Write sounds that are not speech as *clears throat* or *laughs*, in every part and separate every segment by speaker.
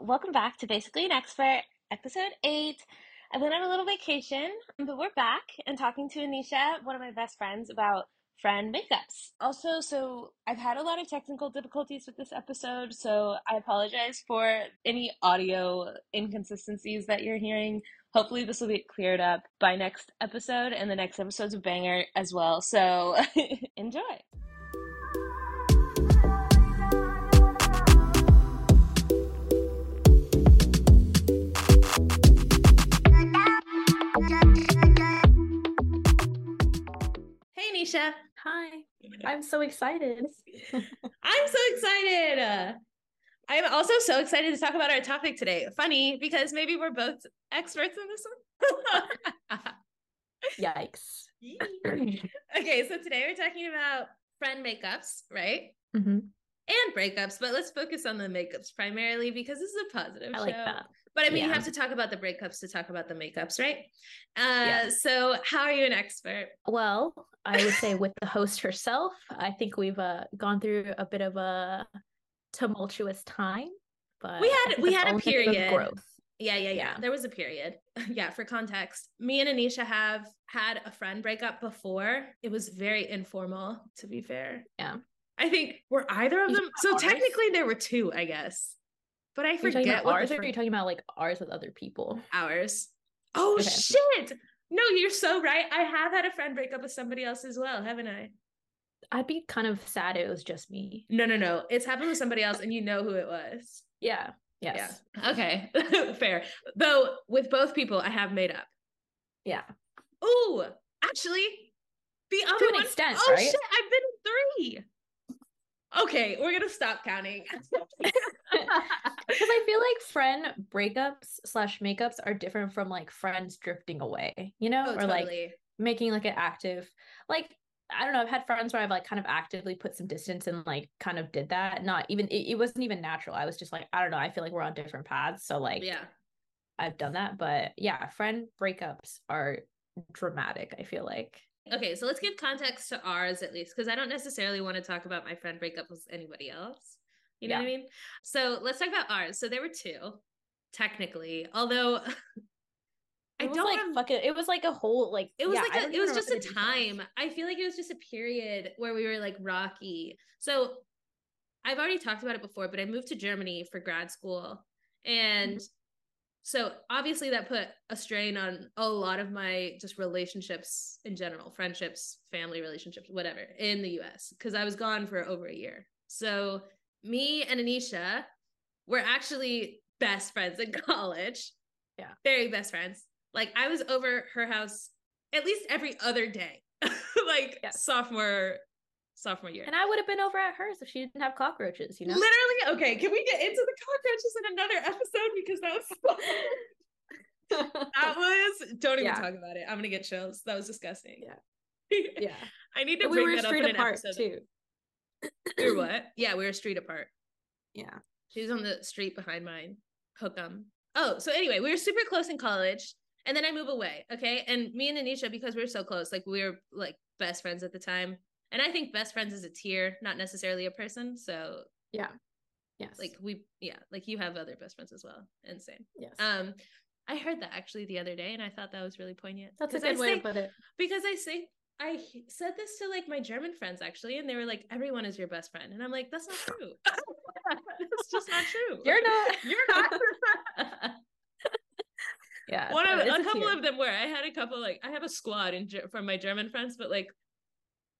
Speaker 1: welcome back to Basically an Expert, episode eight. I went on a little vacation, but we're back and talking to Anesha, one of my best friends, about friend makeups. Also, so I've had a lot of technical difficulties with this episode, so I apologize for any audio inconsistencies that you're hearing. Hopefully, this will get cleared up by next episode, and the next episode's a banger as well. So *laughs* enjoy. Nisha.
Speaker 2: Hi. I'm so excited. *laughs*
Speaker 1: I'm so excited. I'm also so excited to talk about our topic today. Funny because maybe we're both experts in this one. *laughs*
Speaker 2: Yikes. *clears throat*
Speaker 1: okay, so today we're talking about friend makeups, right?
Speaker 2: Mm-hmm.
Speaker 1: And breakups, but let's focus on the makeups primarily because this is a positive
Speaker 2: I
Speaker 1: show.
Speaker 2: like that.
Speaker 1: But I mean, you have to talk about the breakups to talk about the makeups, right? Uh,
Speaker 2: Yes.
Speaker 1: So, how are you an expert?
Speaker 2: Well, I would say with the host herself, I think we've uh, gone through a bit of a tumultuous time, but
Speaker 1: We had- we had a period.
Speaker 2: growth.
Speaker 1: Yeah, yeah, yeah. There was a period. *laughs* yeah, for context, me and Anesha have had a friend break up before. It was very informal, to be fair.
Speaker 2: Yeah.
Speaker 1: I think were either of them. So
Speaker 2: ours?
Speaker 1: technically, there were two, I guess. But I
Speaker 2: Are you talking
Speaker 1: forget what
Speaker 2: ours
Speaker 1: the
Speaker 2: or are you talking about like ours with other people?
Speaker 1: ours. Oh
Speaker 2: Okay.
Speaker 1: shit! No, you're so right. I have had a friend break up with somebody else as well, haven't I?
Speaker 2: I'd be kind of sad it was just me.
Speaker 1: No, no, no. It's happened with somebody else, and you know who it was.
Speaker 2: Yeah. Yes.
Speaker 1: Yeah. Okay. *laughs* Fair. Though with both people, I have made up.
Speaker 2: Yeah.
Speaker 1: Ooh, actually, the other
Speaker 2: an
Speaker 1: one-
Speaker 2: extent,
Speaker 1: Oh
Speaker 2: right?
Speaker 1: shit! I've been in three. Okay, we're gonna stop counting. *laughs* *laughs*
Speaker 2: Because I feel like friend breakups slash makeups are different from like friends drifting away, you know,
Speaker 1: oh,
Speaker 2: or like making like an active, like I don't know. I've had friends where I've like kind of actively put some distance and like kind of did that. Not even it, it wasn't even natural. I was just like I don't know. I feel like we're on different paths, so like
Speaker 1: yeah.
Speaker 2: I've done that. But yeah, friend breakups are dramatic. I feel like
Speaker 1: Okay, so let's give context to ours at least, because I don't necessarily want to talk about my friend breakup with anybody else. You know what I mean? So let's talk about ours. So there were two, technically, although *laughs* I don't
Speaker 2: like
Speaker 1: have-
Speaker 2: fucking. It was like a whole like
Speaker 1: it was
Speaker 2: yeah,
Speaker 1: like a, it was just a
Speaker 2: details.
Speaker 1: time i feel like it was just a period where we were like rocky so i've already talked about it before but i moved to germany for grad school and
Speaker 2: Mm-hmm.
Speaker 1: So obviously that put a strain on a lot of my just relationships in general friendships family relationships whatever in the us because i was gone for over a year. So me and anesha were actually best friends in *laughs* college.
Speaker 2: Yeah.
Speaker 1: very best friends. Like I was over her house at least every other day, *laughs* like sophomore sophomore year.
Speaker 2: And I would have been over at hers if she didn't have cockroaches, you know?
Speaker 1: Literally, okay. Can we get into the cockroaches in another episode because that was *laughs* that was don't even
Speaker 2: Yeah.
Speaker 1: talk about it. I'm gonna get chills. That was disgusting.
Speaker 2: Yeah. *laughs* yeah.
Speaker 1: I need to
Speaker 2: we
Speaker 1: bring
Speaker 2: were
Speaker 1: that up
Speaker 2: street
Speaker 1: in an
Speaker 2: apart
Speaker 1: episode.
Speaker 2: too.
Speaker 1: We were *clears throat* what? Yeah, we were street apart.
Speaker 2: Yeah.
Speaker 1: She was on the street behind mine. Hookem. Oh, so anyway, we were super close in college. And then I move away. Okay. And me and Anesha, because we were so close, like we were like best friends at the time. And I think best friends is a tier, not necessarily a person. So
Speaker 2: Yeah. Yes.
Speaker 1: like we yeah, like you have other best friends as well. And same.
Speaker 2: yes.
Speaker 1: Um I heard that actually the other day and I thought that was really poignant.
Speaker 2: That's a
Speaker 1: 'Cause I
Speaker 2: good way
Speaker 1: say-
Speaker 2: to put it.
Speaker 1: because I say I said this to like my German friends actually, and they were like, "Everyone is your best friend," and I'm like, "That's not true. *laughs* That's just not true.
Speaker 2: You're not.
Speaker 1: You're not." *laughs*
Speaker 2: Yeah.
Speaker 1: One of
Speaker 2: it's
Speaker 1: a couple of them were. I had a couple like I have a squad in from my German friends, but like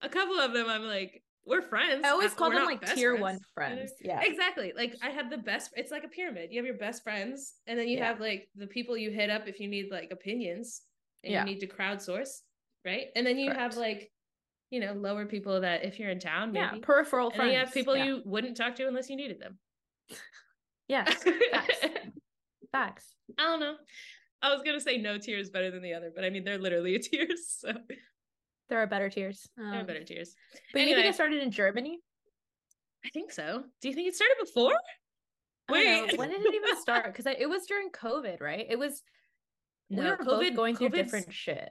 Speaker 1: a couple of them, I'm like, we're friends.
Speaker 2: I always call
Speaker 1: we're
Speaker 2: them like tier
Speaker 1: friends.
Speaker 2: one friends. Yeah.
Speaker 1: Exactly. Like I have the best. It's like a pyramid. You have your best friends, and then you
Speaker 2: Yeah.
Speaker 1: have like the people you hit up if you need like opinions and
Speaker 2: Yeah.
Speaker 1: you need to crowdsource, right? And then you have like, you know, lower people that if you're in town, maybe.
Speaker 2: Yeah. Peripheral
Speaker 1: and
Speaker 2: friends.
Speaker 1: you have people
Speaker 2: yeah.
Speaker 1: you wouldn't talk to unless you needed them.
Speaker 2: Yeah. *laughs* Facts. Facts.
Speaker 1: I don't know. I was gonna say no tier is better than the other, but I mean they're literally *laughs* a tiers, so
Speaker 2: There are better tiers.
Speaker 1: they're
Speaker 2: Um,
Speaker 1: better tiers.
Speaker 2: But you think it started in Germany?
Speaker 1: I think so. Do you think it started before?
Speaker 2: I don't know.
Speaker 1: Wait.
Speaker 2: When did it even start? Because it was during COVID, right? It was. we
Speaker 1: No,
Speaker 2: were both
Speaker 1: COVID-
Speaker 2: going through
Speaker 1: COVID's-
Speaker 2: different shit.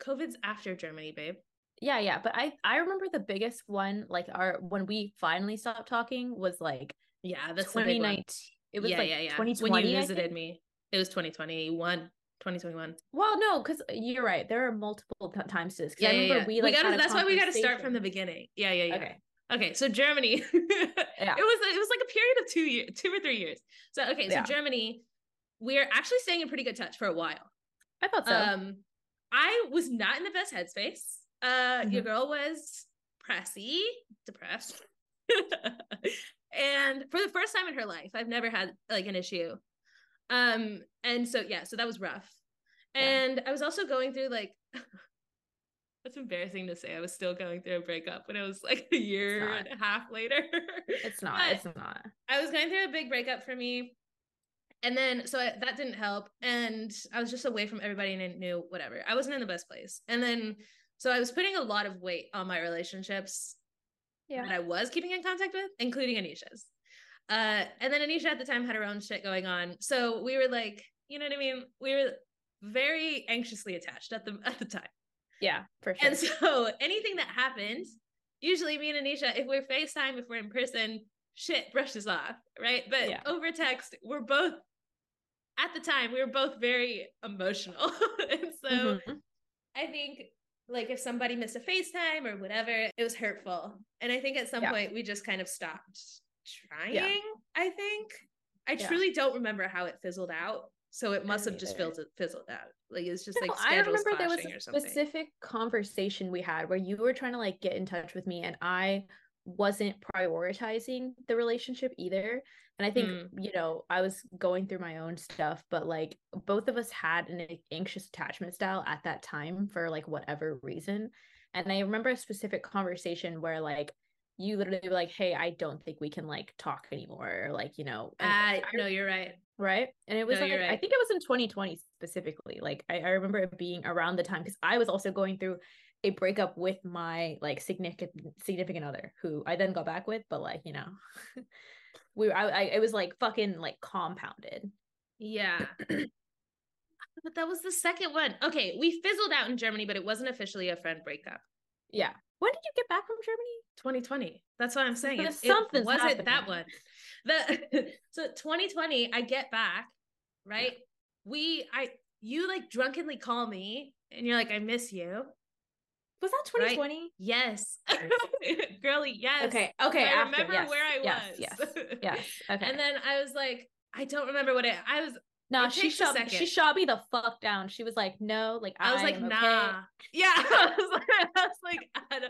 Speaker 1: COVID's after Germany, babe.
Speaker 2: Yeah, yeah, but I I remember the biggest one, like our when we finally stopped talking was like
Speaker 1: Yeah, that's the big one.
Speaker 2: 2019. It was
Speaker 1: yeah,
Speaker 2: like
Speaker 1: yeah, yeah.
Speaker 2: 2020.
Speaker 1: when you visited me. It was 2021, 2021.
Speaker 2: Well, no, because you're right. There are multiple t- times to this.
Speaker 1: Yeah,
Speaker 2: I
Speaker 1: yeah,
Speaker 2: remember
Speaker 1: yeah.
Speaker 2: we like
Speaker 1: gotta, that's why we got to start from the beginning. Yeah, yeah, yeah.
Speaker 2: Okay.
Speaker 1: Okay, so Germany. *laughs*
Speaker 2: Yeah.
Speaker 1: It was it was like a period of two years, two or three years. So okay, so
Speaker 2: Yeah.
Speaker 1: Germany, we're actually staying in pretty good touch for a while.
Speaker 2: I thought so.
Speaker 1: Um, I was not in the best headspace. Uh, your
Speaker 2: Mhm.
Speaker 1: girl was pressy, depressed, *laughs* and for the first time in her life, I've never had like an issue. Um, and so yeah, so that was rough.
Speaker 2: Yeah.
Speaker 1: And I was also going through like. *laughs* That's embarrassing to say. I was still going through a breakup when it was like a year and a half later.
Speaker 2: it's not.
Speaker 1: but-
Speaker 2: It's not.
Speaker 1: I was going through a big breakup for me. And then, so I, that didn't help. And I was just away from everybody and I knew whatever. I wasn't in the best place. And then, so I was putting a lot of weight on my relationships
Speaker 2: Yeah.
Speaker 1: that I was keeping in contact with, including Anesha's. Uh, and then Anesha at the time had her own shit going on. So we were like, you know what I mean? We were very anxiously attached at the *laughs* at the time.
Speaker 2: Yeah, for sure.
Speaker 1: And so anything that happened, usually me and Anesha, if we're FaceTime, if we're in person, shit brushes off, right? But
Speaker 2: Yeah.
Speaker 1: over text, we're both at the time, we were both very emotional. *laughs* and so
Speaker 2: Mhm.
Speaker 1: I think like if somebody missed a FaceTime or whatever, it was hurtful. And I think at some
Speaker 2: Yeah.
Speaker 1: point we just kind of stopped trying,
Speaker 2: Yeah.
Speaker 1: I think. I
Speaker 2: Yeah.
Speaker 1: truly don't remember how it fizzled out. So it must have just fizzled fizzled out. Like it's just
Speaker 2: No,
Speaker 1: like
Speaker 2: I remember there was a specific conversation we had where you were trying to like get in touch with me and I wasn't prioritizing the relationship either. And I think,
Speaker 1: Mm.
Speaker 2: you know, I was going through my own stuff, but like both of us had an anxious attachment style at that time for like whatever reason. And I remember a specific conversation where like you literally were like, "Hey, I don't think we can like talk anymore," or like, you know, and ah,
Speaker 1: I no, you're right.
Speaker 2: right and it was
Speaker 1: No,
Speaker 2: like
Speaker 1: you're
Speaker 2: i think it was in 2020 specifically like i, I remember it being around the time because i was also going through a breakup with my like significant significant other who i then got back with but like you know *laughs* we I, I it was like fucking like compounded
Speaker 1: Yeah. but that was the second one. Okay, we fizzled out in Germany, but it wasn't officially a friend breakup.
Speaker 2: yeah when did you get back from germany
Speaker 1: 2020. That's what I'm saying. It, *laughs* it wasn't that one. The *laughs* so 2020, I get back, right? We I you like drunkenly call me and you're like, I miss you.
Speaker 2: was that
Speaker 1: Right?
Speaker 2: 2020
Speaker 1: Yes. *laughs* Girly, yes.
Speaker 2: okay okay
Speaker 1: I
Speaker 2: after,
Speaker 1: remember
Speaker 2: yes,
Speaker 1: where I
Speaker 2: yes,
Speaker 1: was.
Speaker 2: yes yes okay
Speaker 1: And then I was like, I don't remember what it I was
Speaker 2: no
Speaker 1: it
Speaker 2: she shot she shot me the fuck down she was like no like
Speaker 1: I was like,
Speaker 2: am okay.
Speaker 1: nah. *laughs* Yeah. *laughs* *laughs* I was like, I was like I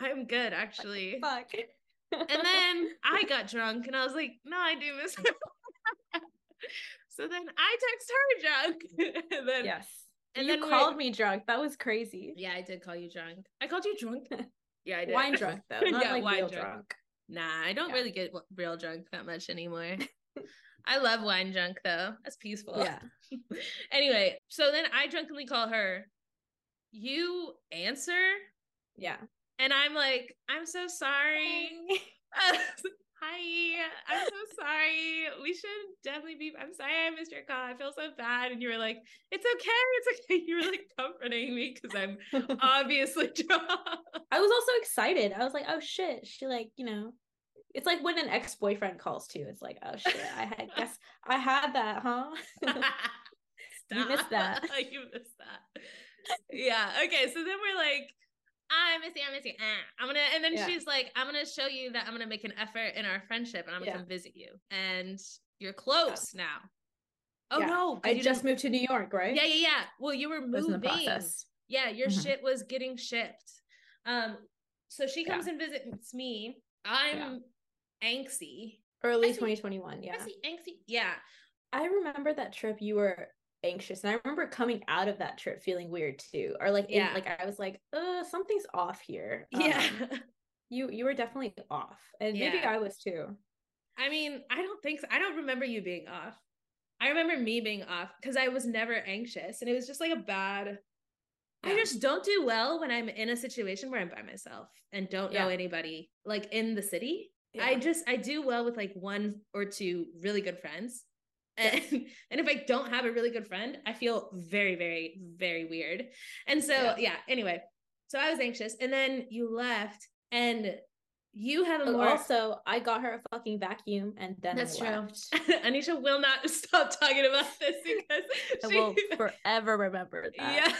Speaker 1: i'm good actually.
Speaker 2: fuck
Speaker 1: And then I got drunk and I was like, no, I do miss her. so then I text her drunk. and then
Speaker 2: yes
Speaker 1: and
Speaker 2: you
Speaker 1: then we-
Speaker 2: called me drunk that was crazy
Speaker 1: Yeah, I did call you drunk. I called you drunk. Yeah, I did.
Speaker 2: wine drunk though, not
Speaker 1: Yeah,
Speaker 2: like
Speaker 1: wine
Speaker 2: real
Speaker 1: drunk.
Speaker 2: drunk.
Speaker 1: Nah, I don't
Speaker 2: Yeah.
Speaker 1: really get real drunk that much anymore. I love wine junk though. That's peaceful.
Speaker 2: Yeah. *laughs*
Speaker 1: anyway, so then I drunkenly call her. You answer,
Speaker 2: Yeah.
Speaker 1: and I'm like, I'm so sorry. *laughs* *laughs* Hi, I'm so sorry. We should definitely be. I'm sorry I missed your call. I feel so bad. And you were like, it's okay. It's okay. You were like comforting me because I'm obviously drunk.
Speaker 2: I was also excited. I was like, oh shit. She like, you know, it's like when an ex-boyfriend calls too. It's like, oh shit, I had *laughs* guess I had that, huh? *laughs* You missed that. *laughs*
Speaker 1: You missed that. Yeah. Okay. So then we're like, I miss you. I miss you. Ah. I'm gonna, and then
Speaker 2: Yeah.
Speaker 1: she's like, I'm gonna show you that I'm gonna make an effort in our friendship, and I'm gonna
Speaker 2: Yeah.
Speaker 1: come visit you, and you're close now. Oh
Speaker 2: Yeah.
Speaker 1: no!
Speaker 2: I just moved to New York, right?
Speaker 1: Yeah, yeah, yeah. Well, you were moving.
Speaker 2: in the process.
Speaker 1: Yeah, your
Speaker 2: Mhm.
Speaker 1: shit was getting shipped. Um, so she
Speaker 2: Yeah.
Speaker 1: comes and visits me. I'm angsty.
Speaker 2: Early
Speaker 1: I
Speaker 2: 2021. Yeah.
Speaker 1: Angsty, angsty. Yeah.
Speaker 2: I remember that trip you were anxious. And I remember coming out of that trip feeling weird too. Or like in,
Speaker 1: Yeah.
Speaker 2: like I was like, uh, something's off here. *laughs*
Speaker 1: Yeah.
Speaker 2: Um, you you were definitely off. And maybe I was too.
Speaker 1: I mean, I don't think so. I don't remember you being off. I remember me being off because I was never anxious and it was just like a bad. I just don't do well when I'm in a situation where I'm by myself and don't know anybody like in the city. I just I do well with like one or two really good friends. And, *laughs* and if I don't have a really good friend, I feel very, very, very weird. And so
Speaker 2: Yeah.
Speaker 1: yeah, anyway. So I was anxious. And then you left and you have a
Speaker 2: Oh,
Speaker 1: more
Speaker 2: Also, I got her a fucking vacuum and then
Speaker 1: That's
Speaker 2: I
Speaker 1: true.
Speaker 2: left. *laughs*
Speaker 1: Anesha will not *laughs* stop talking about this because
Speaker 2: I
Speaker 1: she,
Speaker 2: will forever remember that.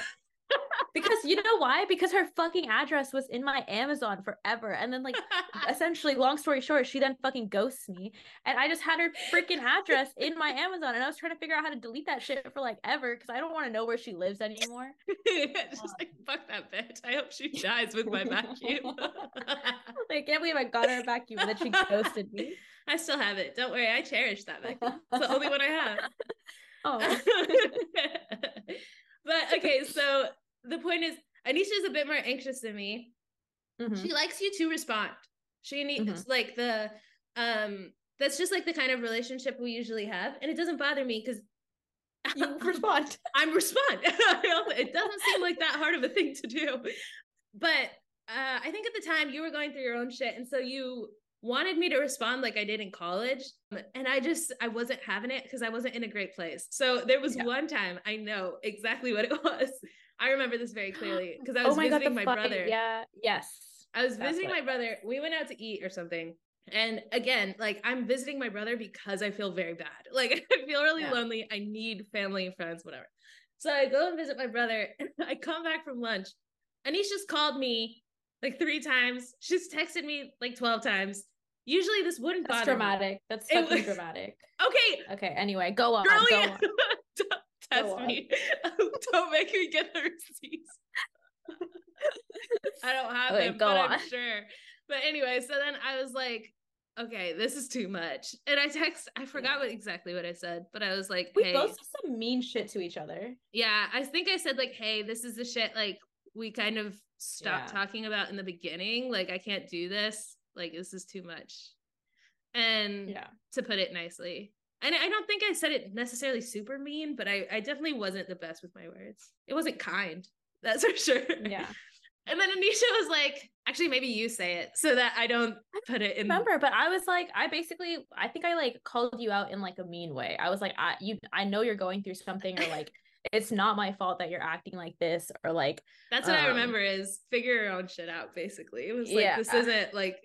Speaker 2: Because you know why? Because her fucking address was in my Amazon forever. And then like *laughs* essentially, long story short, she then fucking ghosts me. And I just had her freaking address in my Amazon. And I was trying to figure out how to delete that shit for like ever because I don't want to know where she lives anymore. *laughs*
Speaker 1: just like fuck that bitch. I hope she dies with my vacuum. *laughs*
Speaker 2: I can't believe I got her a vacuum and then she ghosted me.
Speaker 1: I still have it. Don't worry, I cherish that vacuum. It's the only one I have.
Speaker 2: Oh.
Speaker 1: but okay, so the point is Anesha's a bit more anxious than me.
Speaker 2: Mhm.
Speaker 1: She likes you to respond. She needs
Speaker 2: Mhm.
Speaker 1: like the um that's just like the kind of relationship we usually have. And it doesn't bother me because
Speaker 2: You *laughs* respond.
Speaker 1: I'm respond. *laughs* it doesn't seem like that hard of a thing to do. But uh, I think at the time you were going through your own shit. And so you wanted me to respond like I did in college. And I just, I wasn't having it because I wasn't in a great place. So there was
Speaker 2: Yeah.
Speaker 1: one time I know exactly what it *laughs* was. I remember this very clearly because I was
Speaker 2: oh my
Speaker 1: visiting
Speaker 2: the
Speaker 1: my brother.
Speaker 2: Yeah. Yes.
Speaker 1: I was
Speaker 2: That's
Speaker 1: visiting my brother. We went out to eat or something. And again, like I'm visiting my brother because I feel very bad. *laughs* Like I feel really
Speaker 2: Yeah.
Speaker 1: lonely. I need family and friends, whatever. So I go and visit my brother. And *laughs* I come back from lunch. Anesha's called me like three times. She's texted me like 12 times. Usually this wouldn't
Speaker 2: That's
Speaker 1: bother me.
Speaker 2: dramatic. That's
Speaker 1: It
Speaker 2: fucking
Speaker 1: was-
Speaker 2: dramatic. *laughs*
Speaker 1: Okay,
Speaker 2: Okay, anyway, go on.
Speaker 1: girlie,
Speaker 2: Go on.
Speaker 1: Don't test me. *laughs* don't make me get the receipts. I don't have
Speaker 2: Okay,
Speaker 1: them, but
Speaker 2: on.
Speaker 1: I'm sure. But anyway, so then I was like, okay, this is too much. And I text, I forgot what exactly what I said, but I was like,
Speaker 2: We
Speaker 1: hey,
Speaker 2: both said some mean shit to each other.
Speaker 1: yeah, I think I said like, hey, this is the shit like we kind of stopped
Speaker 2: Yeah.
Speaker 1: talking about in the beginning. Like, I can't do this. Like, this is too much. And
Speaker 2: Yeah.
Speaker 1: to put it nicely. And I don't think I said it necessarily super mean, but I, I definitely wasn't the best with my words. It wasn't kind. That's for sure.
Speaker 2: Yeah.
Speaker 1: And then Anesha was like, actually, maybe you say it so that I don't put it in.
Speaker 2: Remember, but I was like, I basically, I think I like called you out in like a mean way. I was like, I you, I know you're going through something, or like, *laughs* it's not my fault that you're acting like this, or like,
Speaker 1: That's what I
Speaker 2: um,
Speaker 1: remember is figure your own shit out, basically. It was like,
Speaker 2: Yeah.
Speaker 1: this isn't like,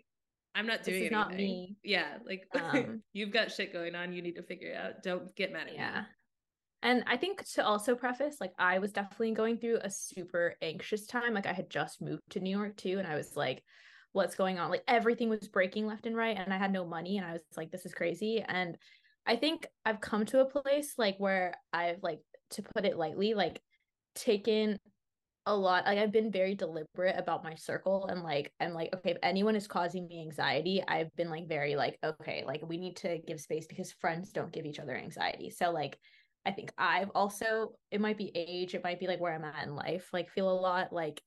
Speaker 1: I'm not doing anything.
Speaker 2: not me.
Speaker 1: Yeah. Like, *laughs*
Speaker 2: Um,
Speaker 1: you've got shit going on. You need to figure it out. Don't get mad at
Speaker 2: yeah.
Speaker 1: me. Yeah.
Speaker 2: And I think to also preface, like I was definitely going through a super anxious time. Like I had just moved to New York too, and I was like, what's going on? Like everything was breaking left and right, and I had no money, and I was like, this is crazy. And I think I've come to a place like where I've like, to put it lightly, like taken a lot like I've been very deliberate about my circle and like I'm like okay if anyone is causing me anxiety I've been like very like okay like we need to give space because friends don't give each other anxiety so like I think I've also it might be age it might be like where I'm at in life like feel a lot like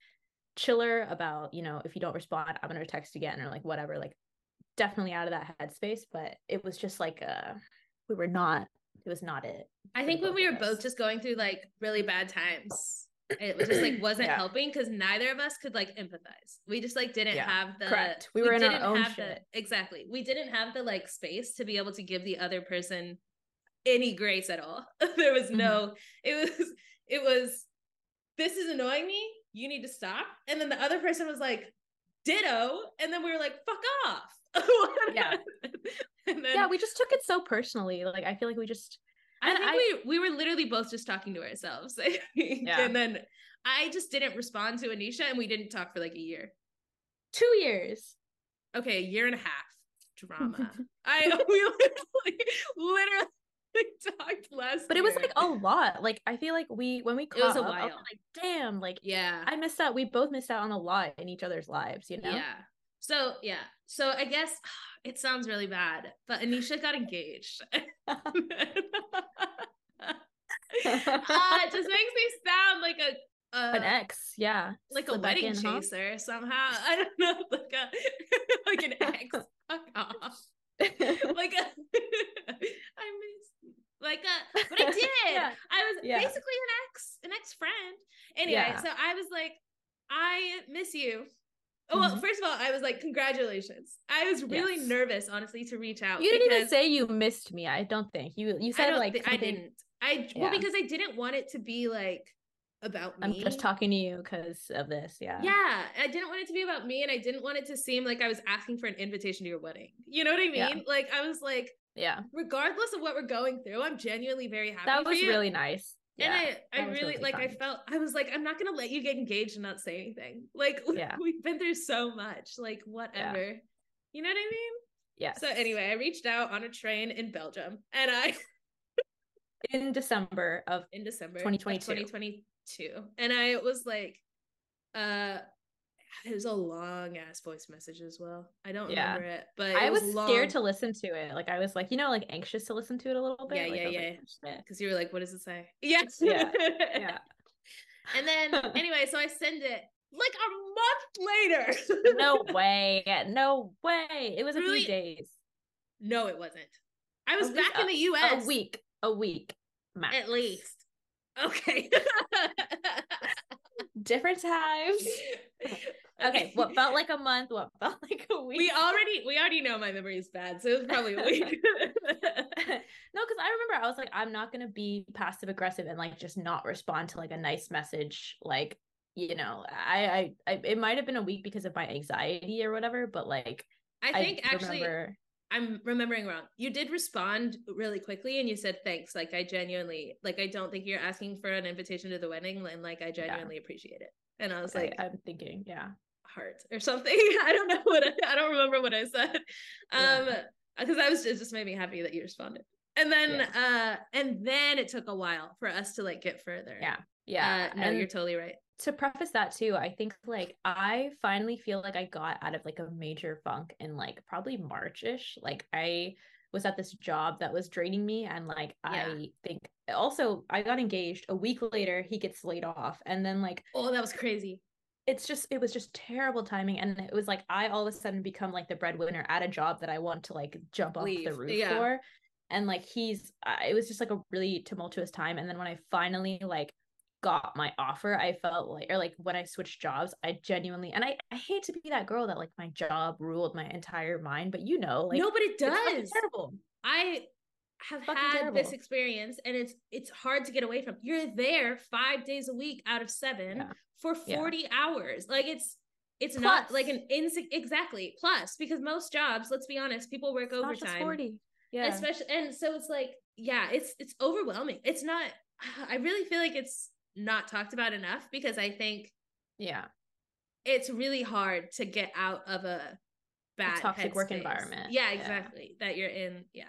Speaker 2: chiller about you know if you don't respond I'm gonna text again or like whatever like definitely out of that headspace but it was just like uh we were not it was not it
Speaker 1: I think when we were
Speaker 2: us.
Speaker 1: both just going through like really bad times, it was just like *clears throat* wasn't
Speaker 2: Yeah.
Speaker 1: helping because neither of us could like empathize. We just like didn't
Speaker 2: Yeah,
Speaker 1: have the
Speaker 2: correct. We were in our own
Speaker 1: have the- exactly. We didn't have the like space to be able to give the other person any grace at all. *laughs* there was
Speaker 2: Mm-hmm.
Speaker 1: no. It was. It was. This is annoying me. You need to stop. And then the other person was like, "Ditto." And then we were like, "Fuck off." *laughs*
Speaker 2: Yeah. *laughs*
Speaker 1: and then
Speaker 2: yeah we just took it so personally like I feel like we just
Speaker 1: I think
Speaker 2: I-
Speaker 1: we we were literally both just talking to ourselves. *laughs*
Speaker 2: Yeah.
Speaker 1: And then I just didn't respond to Anesha and we didn't talk for like a year.
Speaker 2: two years
Speaker 1: Okay, a year and a half. Drama. *laughs* I *laughs* we literally literally talked last
Speaker 2: but it was like a lot like i feel like we when we caught
Speaker 1: was a
Speaker 2: up,
Speaker 1: while.
Speaker 2: like damn like
Speaker 1: Yeah.
Speaker 2: i missed out we both missed out on a lot in each other's lives you know
Speaker 1: Yeah. So yeah. So I guess *sighs* it sounds really bad, but Anesha got engaged. Ah, *laughs* it just makes me sound like a, a
Speaker 2: an ex yeah
Speaker 1: like a
Speaker 2: Slip back
Speaker 1: wedding
Speaker 2: in, huh?
Speaker 1: chaser somehow. *laughs* I don't know, like a *laughs* like an ex. Fuck off. Like a I miss like a but I did.
Speaker 2: Yeah.
Speaker 1: I was
Speaker 2: Yeah.
Speaker 1: basically an ex, an ex friend. Anyway,
Speaker 2: Yeah.
Speaker 1: so I was like, I miss you. Oh, well,
Speaker 2: Mhm.
Speaker 1: first of all, I was like, congratulations. I was really
Speaker 2: Yes.
Speaker 1: nervous, honestly, to reach out.
Speaker 2: you didn't even say you missed me i don't think you you
Speaker 1: I
Speaker 2: said
Speaker 1: don't
Speaker 2: like
Speaker 1: thi- I didn't. I well because I didn't want it to be like about me.
Speaker 2: I'm just talking to you because of this. Yeah.
Speaker 1: Yeah, I didn't want it to be about me, and I didn't want it to seem like I was asking for an invitation to your wedding. You know what I mean?
Speaker 2: Yeah.
Speaker 1: Like I was like,
Speaker 2: Yeah.
Speaker 1: regardless of what we're going through, I'm genuinely very happy.
Speaker 2: That was really nice.
Speaker 1: And I, I really
Speaker 2: really
Speaker 1: like. I felt I was like, I'm not gonna let you get engaged and not say anything. *laughs* Like
Speaker 2: Yeah.
Speaker 1: we've been through so much. Like whatever. You know what I mean?
Speaker 2: Yeah.
Speaker 1: So anyway, I reached out on a train in Belgium, and I *laughs*
Speaker 2: in December of
Speaker 1: in December
Speaker 2: 2022.
Speaker 1: 2022, and I was like, uh. It was a long ass voice message as well. I don't
Speaker 2: Yeah.
Speaker 1: remember it, but
Speaker 2: I
Speaker 1: it
Speaker 2: was,
Speaker 1: long.
Speaker 2: scared to listen to it. Like I was like, you know, like anxious to listen to it a little bit.
Speaker 1: Yeah,
Speaker 2: Like,
Speaker 1: yeah,
Speaker 2: was
Speaker 1: yeah.
Speaker 2: like, "Oh,
Speaker 1: because you were like, "What does it say?" *laughs* Yes.
Speaker 2: Yeah, Yeah.
Speaker 1: And then *laughs* anyway, so I send it like a month later.
Speaker 2: no *laughs* way. No way. It was a few days.
Speaker 1: no, it wasn't. I was back uh, in the US
Speaker 2: A week. A week. Max.
Speaker 1: at least. Okay.
Speaker 2: Different times. Okay. What felt like a month, what *laughs* felt like a week.
Speaker 1: we already we already know my memory is bad, so it was probably a *laughs* week.
Speaker 2: no, because I remember I was like, I'm not gonna be passive aggressive and like just not respond to like a nice message. Like, you know, I, I, I it might have been a week because of my anxiety or whatever, but like,
Speaker 1: I think actually
Speaker 2: remember,
Speaker 1: I'm remembering wrong. You did respond really quickly and you said thanks. Like I genuinely like I don't think you're asking for an invitation to the wedding and like I genuinely appreciate it. And I was like
Speaker 2: I'm thinking, yeah,
Speaker 1: heart or something. *laughs* I don't know what I, I don't remember what I said. Um
Speaker 2: Yeah.
Speaker 1: because I was it just made me happy that you responded. And then uh and then it took a while for us to like get further.
Speaker 2: yeah, yeah.
Speaker 1: Uh, no,
Speaker 2: and
Speaker 1: you're totally right.
Speaker 2: to preface that too, I think like I finally feel like I got out of like a major funk in like probably March-ish. Like I was at this job that was draining me and like
Speaker 1: Yeah.
Speaker 2: I think also I got engaged a week later he gets laid off and then like
Speaker 1: Oh, that was crazy.
Speaker 2: It's just it was just terrible timing and it was like I all of a sudden become like the breadwinner at a job that I want to like jump off the roof
Speaker 1: yeah.
Speaker 2: for and like he's uh, it was just like a really tumultuous time and then when I finally like got my offer I felt like or like when I switched jobs I genuinely and I I hate to be that girl that like my job ruled my entire mind but you know like
Speaker 1: no, but it
Speaker 2: it's
Speaker 1: does.
Speaker 2: terrible
Speaker 1: I have
Speaker 2: Fucking
Speaker 1: had this experience and it's it's hard to get away from. You're there 5 days a week out of 7
Speaker 2: Yeah.
Speaker 1: for
Speaker 2: Yeah.
Speaker 1: 40 hours. Like it's it's not like an insi- exactly plus because most jobs, let's be honest, people work
Speaker 2: It's
Speaker 1: overtime.
Speaker 2: 40 yeah
Speaker 1: Especially and so it's like yeah, it's it's overwhelming. It's not I really feel like it's not talked about enough because I think
Speaker 2: yeah
Speaker 1: it's really hard to get out of a bad
Speaker 2: toxic work
Speaker 1: headspace.
Speaker 2: environment.
Speaker 1: Yeah,
Speaker 2: Yeah.
Speaker 1: exactly. That you're in. Yeah.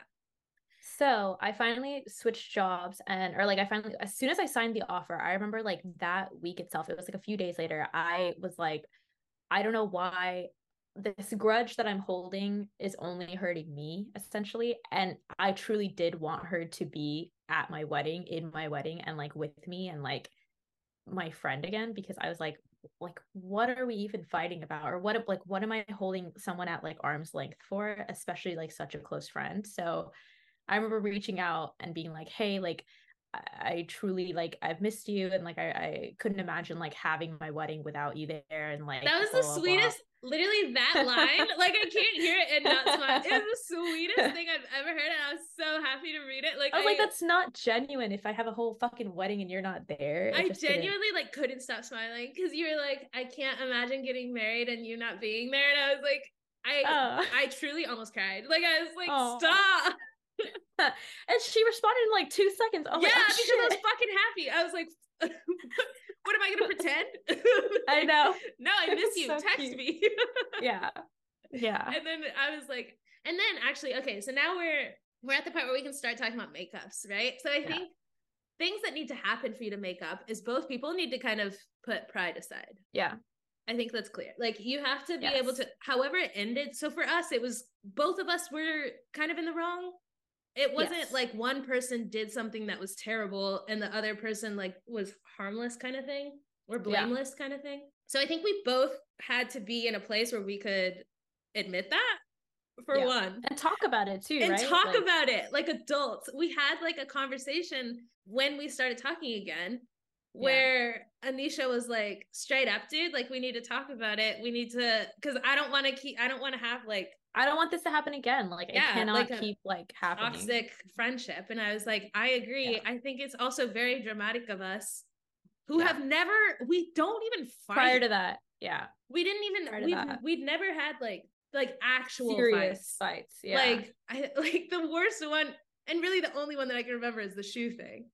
Speaker 2: So I finally switched jobs and or like I finally as soon as I signed the offer, I remember like that week itself, it was like a few days later, I was like, I don't know why this grudge that I'm holding is only hurting me essentially. And I truly did want her to be at my wedding, in my wedding, and like with me and like my friend again because I was like, like what are we even fighting about or what like what am I holding someone at like arm's length for, especially like such a close friend. So I remember reaching out and being like, hey, like I, I truly like I've missed you and like I, I couldn't imagine like having my wedding without you there and like
Speaker 1: That was
Speaker 2: blah,
Speaker 1: the
Speaker 2: blah, blah."
Speaker 1: sweetest, literally that line. like I can't hear it and not smile. It was the sweetest *laughs* thing I've ever heard, and I was so happy to read it. Like
Speaker 2: I was like, that's not genuine if I have a whole fucking wedding and you're not there.
Speaker 1: I
Speaker 2: just didn't-
Speaker 1: genuinely like couldn't stop smiling because you were like, I can't imagine getting married and you not being there, and I was like, I,
Speaker 2: Oh.
Speaker 1: I truly almost cried. Like I was like, stop. *laughs*
Speaker 2: and she responded in like two seconds.
Speaker 1: Yeah,
Speaker 2: like, oh,
Speaker 1: because I was
Speaker 2: shit.
Speaker 1: fucking happy. I was like, *laughs* what am I gonna pretend? *laughs*
Speaker 2: I know.
Speaker 1: no, I miss you.
Speaker 2: so
Speaker 1: Text
Speaker 2: cute.
Speaker 1: me.
Speaker 2: Yeah. Yeah.
Speaker 1: and then I was like, and then actually, okay, so now we're we're at the part where we can start talking about makeups, right? So I
Speaker 2: Yeah.
Speaker 1: think things that need to happen for you to make up is both people need to kind of put pride aside.
Speaker 2: Yeah.
Speaker 1: I think that's clear. Like you have to be able to, however it ended. So for us, it was both of us were kind of in the wrong. It wasn't
Speaker 2: Yes.
Speaker 1: like one person did something that was terrible and the other person like was harmless kind of thing or
Speaker 2: Yeah.
Speaker 1: blameless kind of thing. So I think we both had to be in a place where we could admit that for
Speaker 2: Yeah.
Speaker 1: one
Speaker 2: And talk about it too,
Speaker 1: and
Speaker 2: right?
Speaker 1: talk
Speaker 2: Like,
Speaker 1: about it like adults. We had like a conversation when we started talking again where Anesha was like, straight up, dude, like we need to talk about it. We need to because I don't want to keep I don't want to have like
Speaker 2: I don't want this to happen again. Like
Speaker 1: Yeah,
Speaker 2: it cannot
Speaker 1: like
Speaker 2: keep like happening.
Speaker 1: toxic friendship. And I was like, I agree.
Speaker 2: Yeah.
Speaker 1: I think it's also very dramatic of us who
Speaker 2: Yeah.
Speaker 1: have never we don't even fight.
Speaker 2: Prior to that, yeah.
Speaker 1: we didn't even we've, we'd never had like like actual
Speaker 2: Serious
Speaker 1: fights.
Speaker 2: fights. Yeah.
Speaker 1: Like I *laughs* like the worst one and really the only one that I can remember is the shoe thing.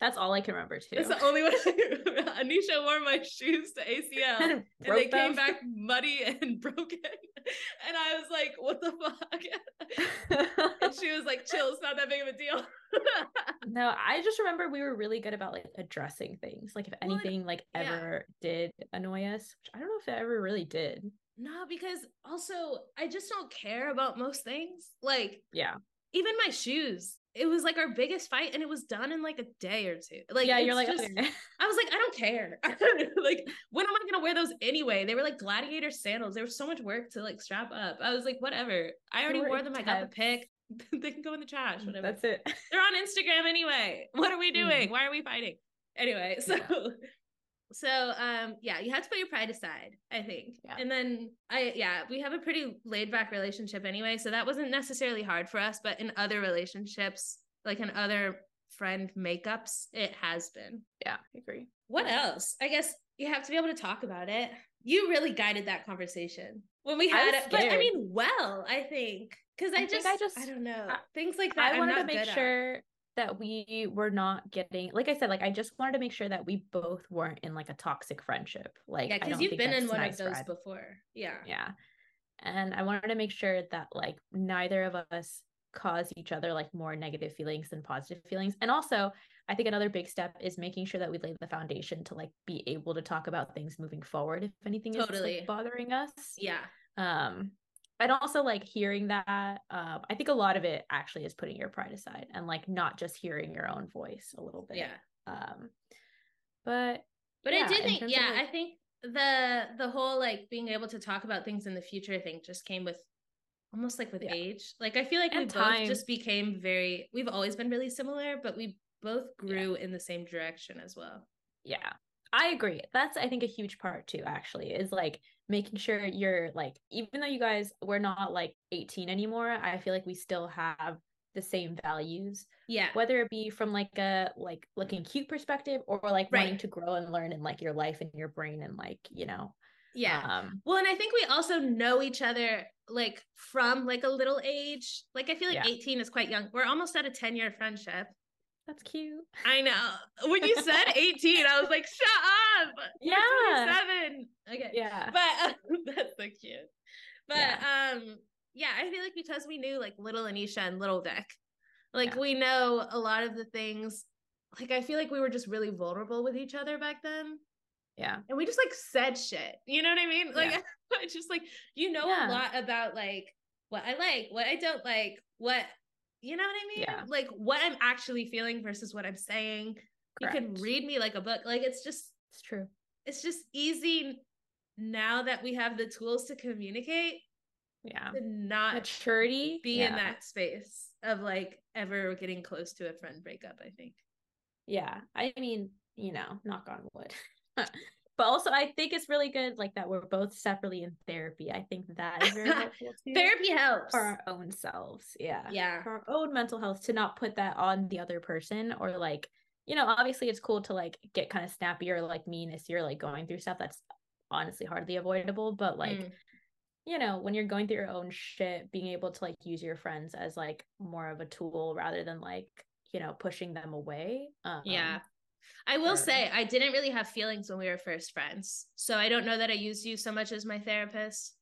Speaker 2: That's all I can remember too.
Speaker 1: That's the only one I can remember. Anesha wore my shoes to ACL *laughs*
Speaker 2: and
Speaker 1: and they
Speaker 2: broke
Speaker 1: came back muddy and *laughs* broken. And I was like, what the fuck? *laughs* and she was like, chill, it's not that big of a deal.
Speaker 2: no, I just remember we were really good about like addressing things. Like if anything like
Speaker 1: yeah.
Speaker 2: ever did annoy us, which I don't know if it ever really did.
Speaker 1: no, because also I just don't care about most things. Like
Speaker 2: Yeah.
Speaker 1: even my shoes. It was like our biggest fight and it was done in like a day or two. Like
Speaker 2: yeah, you're like,
Speaker 1: just-
Speaker 2: okay. *laughs*
Speaker 1: I was like, I don't care. *laughs* like, when am I gonna wear those anyway? They were like gladiator sandals. There was so much work to like strap up. I was like, whatever. I already wore them. I got the
Speaker 2: intense.
Speaker 1: pic. *laughs* they can go in the trash. Whatever.
Speaker 2: That's it.
Speaker 1: They're on Instagram anyway. What are we
Speaker 2: Mm.
Speaker 1: doing? Why are we fighting? Anyway, so. So um yeah, you have to put your pride aside, I think.
Speaker 2: Yeah.
Speaker 1: And then I yeah, we have a pretty laid back relationship anyway, so that wasn't necessarily hard for us, but in other relationships, like in other friend makeups, it has been.
Speaker 2: Yeah, I agree.
Speaker 1: What else? I guess you have to be able to talk about it. You really guided that conversation when we had it, but I mean, well, I think because I,
Speaker 2: I
Speaker 1: just,
Speaker 2: I
Speaker 1: I don't know
Speaker 2: I-
Speaker 1: things like that.
Speaker 2: I wanted to make
Speaker 1: sure at.
Speaker 2: That we were not getting like I said, like I just wanted to make sure that we both weren't in like a toxic friendship. Like
Speaker 1: Yeah, because you've been in one
Speaker 2: nice
Speaker 1: of those before. Yeah.
Speaker 2: Yeah. And I wanted to make sure that like neither of us cause each other like more negative feelings than positive feelings. And also, I think another big step is making sure that we lay the foundation to like be able to talk about things moving forward if anything is like, bothering us.
Speaker 1: Yeah.
Speaker 2: Um and also like hearing that um I think a lot of it actually is putting your pride aside and like not just hearing your own voice a little bit.
Speaker 1: Yeah.
Speaker 2: Um but
Speaker 1: But
Speaker 2: yeah,
Speaker 1: I did
Speaker 2: in
Speaker 1: think,
Speaker 2: terms of,
Speaker 1: yeah,
Speaker 2: like-
Speaker 1: I think the the whole like being able to talk about things in the future thing just came with almost like with
Speaker 2: Yeah.
Speaker 1: age. Like I feel like we
Speaker 2: And
Speaker 1: both just became very we've always been really similar, but we both grew in the same direction as well.
Speaker 2: Yeah. I agree. That's I think a huge part too actually is like making sure you're like even though you guys we're not like 18 anymore, I feel like we still have the same values
Speaker 1: Yeah.
Speaker 2: whether it be from like a like looking cute perspective or like wanting to grow and learn in like your life and your brain and like, you know.
Speaker 1: Yeah.
Speaker 2: Um
Speaker 1: Well, and I think we also know each other like from like a little age. Like I feel like
Speaker 2: Yeah.
Speaker 1: 18 is quite young. We're almost at a 10 year friendship.
Speaker 2: That's cute.
Speaker 1: I know. When you said *laughs* 18, I was like, shut up.
Speaker 2: Yeah.
Speaker 1: 27. Okay.
Speaker 2: Yeah.
Speaker 1: But *laughs* that's so cute. But
Speaker 2: Yeah.
Speaker 1: um yeah, I feel like because we knew like little Anesha and little Vic, like
Speaker 2: Yeah.
Speaker 1: we know a lot of the things. Like I feel like we were just really vulnerable with each other back then.
Speaker 2: Yeah.
Speaker 1: And we just like said shit. You know what I mean? Like *laughs*
Speaker 2: Yeah.
Speaker 1: just like you know
Speaker 2: Yeah.
Speaker 1: a lot about like what I like, what I don't like, what you know what I mean?
Speaker 2: Yeah.
Speaker 1: Like what I'm actually feeling versus what I'm saying. Correct. You can read me like a book. Like it's just
Speaker 2: It's true.
Speaker 1: it's just easy now that we have the tools to communicate
Speaker 2: Yeah.
Speaker 1: to not
Speaker 2: Maturity.
Speaker 1: be
Speaker 2: yeah.
Speaker 1: in that space of like ever getting close to a friend breakup, I think.
Speaker 2: Yeah. I mean, you know, knock on wood. *laughs* but also I think it's really good like that we're both separately in therapy. I think that is very *laughs* helpful too.
Speaker 1: Therapy helps.
Speaker 2: for our own selves. Yeah.
Speaker 1: Yeah.
Speaker 2: For our own mental health to not put that on the other person or like, you know, obviously it's cool to like get kind of snappy or like mean if you're like going through stuff that's honestly hardly avoidable. But like,
Speaker 1: Mm.
Speaker 2: you know, when you're going through your own shit, being able to like use your friends as like more of a tool rather than like, you know, pushing them away. Um,
Speaker 1: Yeah. I will
Speaker 2: or-
Speaker 1: say I didn't really have feelings when we were first friends. So I don't know that I used you so much as my therapist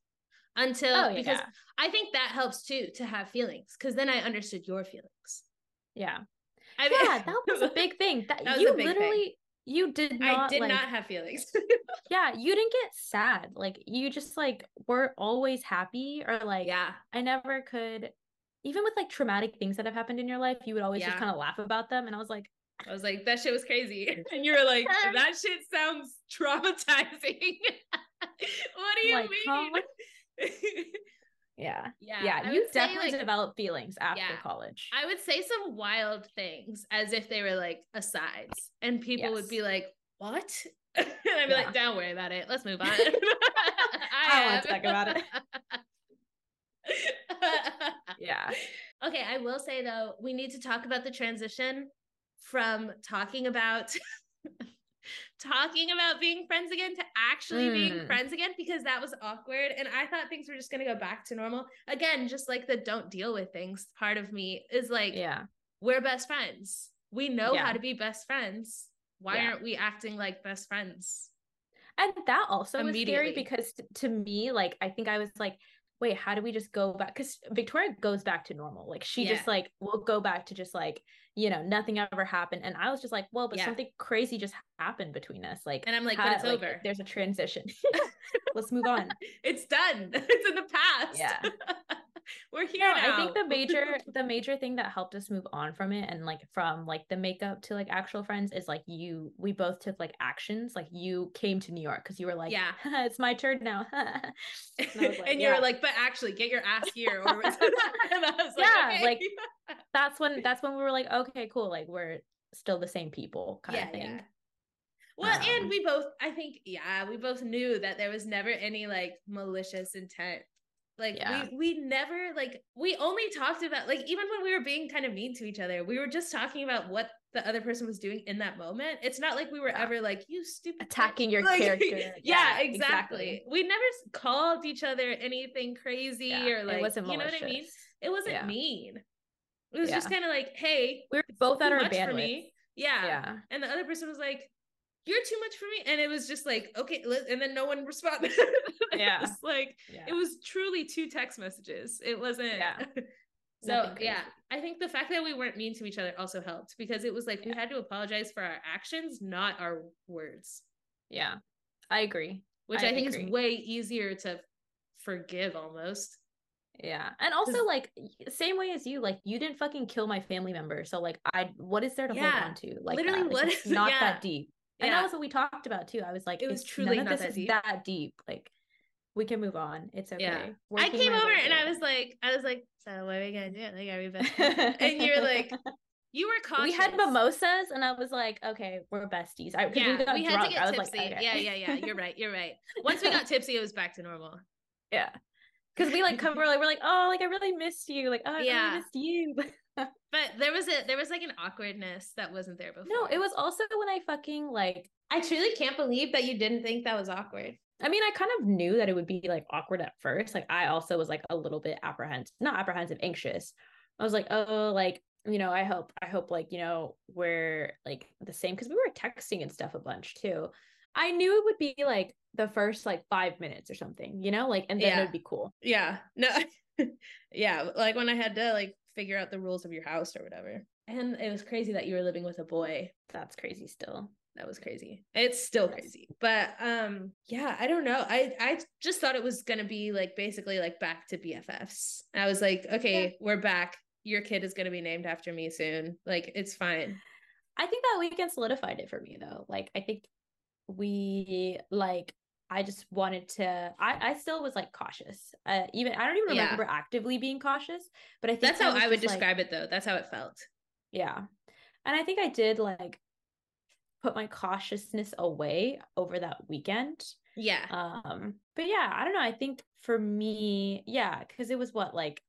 Speaker 1: until
Speaker 2: Oh,
Speaker 1: because. I think that helps too to have feelings because then I understood your feelings.
Speaker 2: Yeah.
Speaker 1: I
Speaker 2: Yeah. That was a *laughs* big thing. That,
Speaker 1: That
Speaker 2: you
Speaker 1: big thing.
Speaker 2: literally, you did not
Speaker 1: I did
Speaker 2: like,
Speaker 1: not have feelings. *laughs*
Speaker 2: yeah, you didn't get sad. Like you just like were always happy or like
Speaker 1: yeah.
Speaker 2: I never could even with like traumatic things that have happened in your life, you would always just kind of laugh about them. And I was like,
Speaker 1: I was like, that shit was crazy. *laughs* And you were like, that shit sounds *laughs* traumatizing. *laughs* what do you
Speaker 2: Like,
Speaker 1: mean?
Speaker 2: yeah.
Speaker 1: yeah.
Speaker 2: Yeah. You definitely
Speaker 1: like,
Speaker 2: developed feelings after
Speaker 1: Yeah.
Speaker 2: college.
Speaker 1: I would say some wild things as if they were like asides, and people would be like, "What?" and I'd be
Speaker 2: Yeah.
Speaker 1: like, "Don't worry about it. Let's move on."
Speaker 2: I don't wanna talk about it. yeah.
Speaker 1: okay, I will say though, we need to talk about the transition from talking about *laughs* talking about being friends again to actually being
Speaker 2: Mm.
Speaker 1: friends again because that was awkward and I thought things were just going to go back to normal. Again, just like the don't deal with things part of me is like
Speaker 2: yeah.
Speaker 1: we're best friends. We know
Speaker 2: Yeah.
Speaker 1: how to be best friends. Why
Speaker 2: Yeah.
Speaker 1: aren't we acting like best friends?
Speaker 2: And that also was scary because t- to me, like, I think I was like, wait, how do we just go back? Because Victoria goes back to normal. Like, she
Speaker 1: Yeah.
Speaker 2: just like will go back to just like, you know, nothing ever happened. And I was just like, well, but
Speaker 1: Yeah.
Speaker 2: something crazy just happened between us. Like,
Speaker 1: And I'm like,
Speaker 2: how-
Speaker 1: but it's
Speaker 2: like,
Speaker 1: over.
Speaker 2: There's a transition. *laughs* *laughs* Let's move on.
Speaker 1: It's done. *laughs* It's in the past.
Speaker 2: Yeah. *laughs*
Speaker 1: we're here
Speaker 2: No,
Speaker 1: now.
Speaker 2: I think the *laughs* major the major thing that helped us move on from it and like from like the makeup to like actual friends is like you we both took like actions like you came to New York because you were like
Speaker 1: Yeah. *laughs*
Speaker 2: it's my turn now
Speaker 1: and,
Speaker 2: like,
Speaker 1: you
Speaker 2: yeah.
Speaker 1: were like, but actually, get your ass here. And I was like,
Speaker 2: Yeah,
Speaker 1: okay.
Speaker 2: like, that's when that's when we were like okay cool like we're still the same people kind
Speaker 1: yeah,
Speaker 2: of thing
Speaker 1: yeah. Well,
Speaker 2: Um,
Speaker 1: and we both, I think, yeah, we both knew that there was never any like malicious intent. Like
Speaker 2: Yeah.
Speaker 1: we we never like we only talked about like even when we were being kind of mean to each other, we were just talking about what the other person was doing in that moment. It's not like we were
Speaker 2: Yeah.
Speaker 1: ever like you stupid
Speaker 2: attacking your
Speaker 1: Like,
Speaker 2: character *laughs*
Speaker 1: yeah,
Speaker 2: Yeah,
Speaker 1: exactly. We never called each other anything crazy or like you know what I mean. It wasn't mean. It was just kind of like, hey,
Speaker 2: we were both at our bandwidth
Speaker 1: me. Yeah.
Speaker 2: yeah
Speaker 1: And the other person was like, You're too much for me. And it was just like, okay, and then no one responded. *laughs*
Speaker 2: Yeah.
Speaker 1: It like
Speaker 2: yeah
Speaker 1: it was truly two text messages. It wasn't
Speaker 2: Yeah. *laughs*
Speaker 1: so yeah. I think the fact that we weren't mean to each other also helped because it was like we had to apologize for our actions, not our words.
Speaker 2: yeah I agree
Speaker 1: Which
Speaker 2: I
Speaker 1: I, think
Speaker 2: agree.
Speaker 1: is way easier to forgive almost.
Speaker 2: Yeah. And also like same way as you, like you didn't fucking kill my family member. So like I what is there to
Speaker 1: Yeah.
Speaker 2: hold on to? Like
Speaker 1: Literally,
Speaker 2: that?
Speaker 1: What is-
Speaker 2: not
Speaker 1: yeah.
Speaker 2: that deep. And that was what we talked about too. I was like,
Speaker 1: It was truly
Speaker 2: none of
Speaker 1: not
Speaker 2: this
Speaker 1: that
Speaker 2: is
Speaker 1: deep.
Speaker 2: that deep. Like we can move on. It's okay.
Speaker 1: Yeah. I came over and I was like, I was like, so what are we gonna do? Like, are we best *laughs* and you're like, you were cautious.
Speaker 2: we had mimosas and I was like, okay, we're besties. I,
Speaker 1: Yeah,
Speaker 2: we, got
Speaker 1: we had
Speaker 2: drunk.
Speaker 1: to get
Speaker 2: I was
Speaker 1: tipsy.
Speaker 2: like, okay.
Speaker 1: Yeah, yeah, yeah. You're right. You're right. Once we got *laughs* tipsy, it was back to normal.
Speaker 2: yeah. Cause we like come, we're like, we're like, oh, like I really missed you. Like, oh, I
Speaker 1: Yeah.
Speaker 2: really missed you. *laughs*
Speaker 1: But there was a there was like an awkwardness that wasn't there before.
Speaker 2: no, it was also when I fucking like
Speaker 1: I truly can't believe that you didn't think that was awkward.
Speaker 2: I mean, I kind of knew that it would be like awkward at first. Like, I also was like a little bit apprehensive, not apprehensive, anxious. I was like, oh, like, you know, I hope, I hope, like, you know, we're like the same because we were texting and stuff a bunch too. I knew it would be like the first like five minutes or something, you know, like, and then it would be cool.
Speaker 1: Yeah. No. *laughs* yeah. Like when I had to like figure out the rules of your house or whatever. And it was crazy that you were living with a boy.
Speaker 2: That's crazy still.
Speaker 1: That was crazy. It's still crazy. But um yeah, I don't know. I I just thought it was going to be like basically like back to BFFs. I was like, okay, we're back. Your kid is going to be named after me soon. Like it's fine.
Speaker 2: I think that weekend solidified it for me though. Like, I think we like I just wanted to I I still was like cautious. Uh even I don't even
Speaker 1: Yeah.
Speaker 2: remember actively being cautious, but I think
Speaker 1: That's how I would
Speaker 2: just, like-
Speaker 1: describe it though. That's how it felt.
Speaker 2: yeah. And I think I did like put my cautiousness away over that weekend.
Speaker 1: Yeah.
Speaker 2: Um but yeah, I don't know. I think for me, yeah, cuz it was what like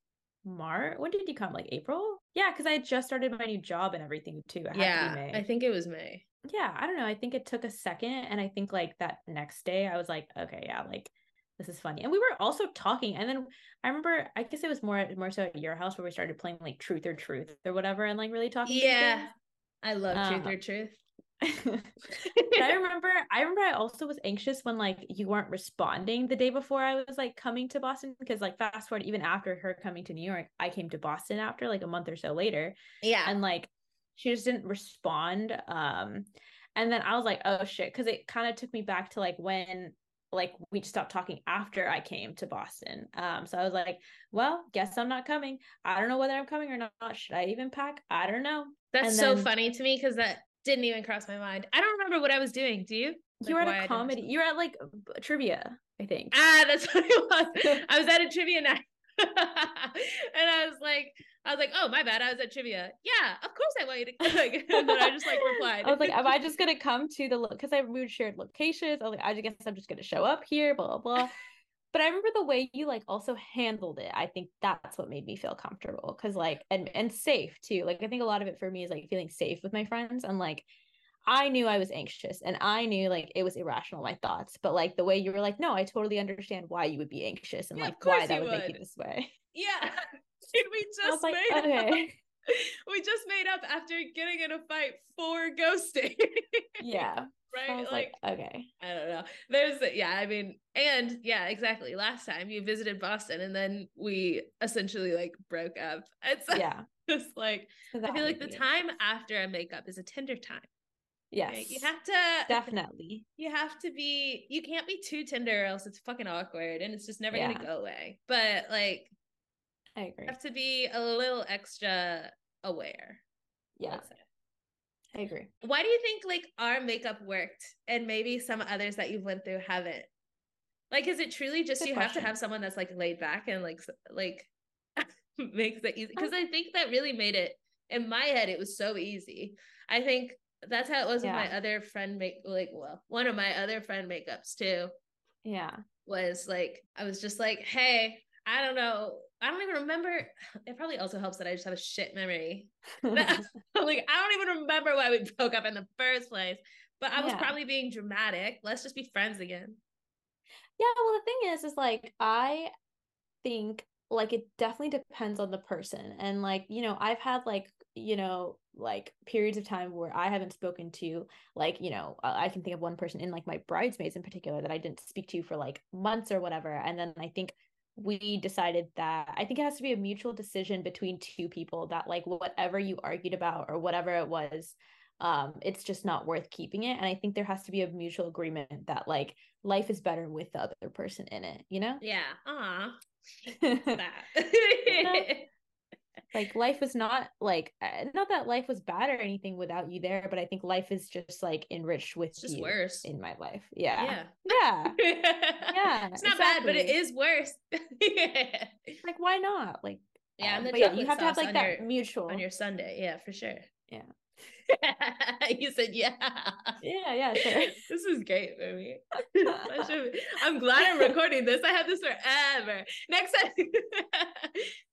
Speaker 2: March. When did you come? Like April? Yeah, because I had just started my new job and everything too. It had to be
Speaker 1: yeah.
Speaker 2: May
Speaker 1: I think it was May.
Speaker 2: Yeah, I don't know. I think it took a second. And I think like that next day, I was like, okay, yeah, like this is funny. And we were also talking. And then I remember, I guess it was more more so at your house where we started playing like truth or truth or whatever and like really talking.
Speaker 1: Yeah. I love truth
Speaker 2: Um,
Speaker 1: or truth. *laughs*
Speaker 2: I remember, I remember I also was anxious when like you weren't responding the day before I was like coming to Boston because like fast forward even after her coming to New York, I came to Boston after like a month or so later
Speaker 1: yeah.
Speaker 2: and like she just didn't respond um and then i was like oh shit because it kind of took me back to like when like we stopped talking after i came to boston um so i was like well guess i'm not coming i don't know whether i'm coming or not should i even pack i don't know
Speaker 1: That's
Speaker 2: and
Speaker 1: so funny to me because that didn't even cross my mind. I don't remember what I was doing. Do you?
Speaker 2: you
Speaker 1: Like,
Speaker 2: were at a comedy you were at like trivia i think
Speaker 1: Ah, that's *laughs* what it was. *laughs* I was at a trivia night. *laughs* and I was like, I was like, oh my bad, I was at trivia. Yeah, of course I want you to *laughs* *laughs* like and then I just like replied.
Speaker 2: I was like, am I just gonna come to the because I we shared locations? I was like, I guess I'm just gonna show up here, blah blah blah. *laughs* But I remember the way you like also handled it. I think that's what made me feel comfortable because like and and safe too. Like I think a lot of it for me is like feeling safe with my friends and like I knew I was anxious and I knew like it was irrational, my thoughts. But like the way you were like, no, I totally understand why you would be anxious and
Speaker 1: Yeah,
Speaker 2: like why that
Speaker 1: you
Speaker 2: would, make you this way.
Speaker 1: Yeah. *laughs* We just
Speaker 2: like,
Speaker 1: made up? *laughs* We just made up after getting in a fight for ghosting. *laughs*
Speaker 2: Yeah.
Speaker 1: Right? Like,
Speaker 2: like, okay.
Speaker 1: I don't know. There's yeah, I mean, and yeah, exactly. Last time you visited Boston and then we essentially like broke up. It's
Speaker 2: Yeah.
Speaker 1: just like
Speaker 2: So
Speaker 1: I feel like the time after a makeup is a tender time.
Speaker 2: Yes.
Speaker 1: right? You have to
Speaker 2: definitely.
Speaker 1: you have to be you can't be too tender or else it's fucking awkward and it's just never
Speaker 2: Yeah.
Speaker 1: gonna go away. But like
Speaker 2: I agree.
Speaker 1: you have to be a little extra aware.
Speaker 2: Yeah. I agree.
Speaker 1: Why do you think like our makeup worked and maybe some others that you've went through haven't? Like, is it truly just
Speaker 2: Good
Speaker 1: you have to have someone that's like laid back and like like *laughs* makes it easy? Because I think that really made it in my head. It was so easy. I think that's how it was with my other friend make like well one of my other friend makeups too
Speaker 2: Yeah.
Speaker 1: was like I was just like hey I don't know I don't even remember. It probably also helps that I just have a shit memory *laughs* *laughs* like I don't even remember why we broke up in the first place. But I was
Speaker 2: Yeah.
Speaker 1: probably being dramatic. Let's just be friends again.
Speaker 2: Yeah, well, the thing is, is like I think like it definitely depends on the person. And like, you know, I've had like, you know, like periods of time where I haven't spoken to, like, you know, I I can think of one person in like my bridesmaids in particular that I didn't speak to for like months or whatever. And then I think we decided that I think it has to be a mutual decision between two people that like whatever you argued about or whatever it was, um, it's just not worth keeping it. And I think there has to be a mutual agreement that like life is better with the other person in it, you know?
Speaker 1: Yeah. Aw. *laughs* *laughs*
Speaker 2: like life was not like uh, not that life was bad or anything without you there, but I think life is just like enriched with
Speaker 1: it's just
Speaker 2: you
Speaker 1: worse.
Speaker 2: in my life. Yeah.
Speaker 1: Yeah.
Speaker 2: Yeah. *laughs*
Speaker 1: yeah. It's not bad, but it is worse. *laughs* yeah.
Speaker 2: Like why not? Like
Speaker 1: Yeah,
Speaker 2: um,
Speaker 1: and the
Speaker 2: but yeah, you have to have like that
Speaker 1: your-
Speaker 2: mutual.
Speaker 1: On your Sunday. Yeah, for sure.
Speaker 2: Yeah. *laughs*
Speaker 1: you said yeah.
Speaker 2: Yeah, yeah, sure. *laughs*
Speaker 1: this is great for me. *laughs* I'm glad I'm recording this. I have this forever. Next time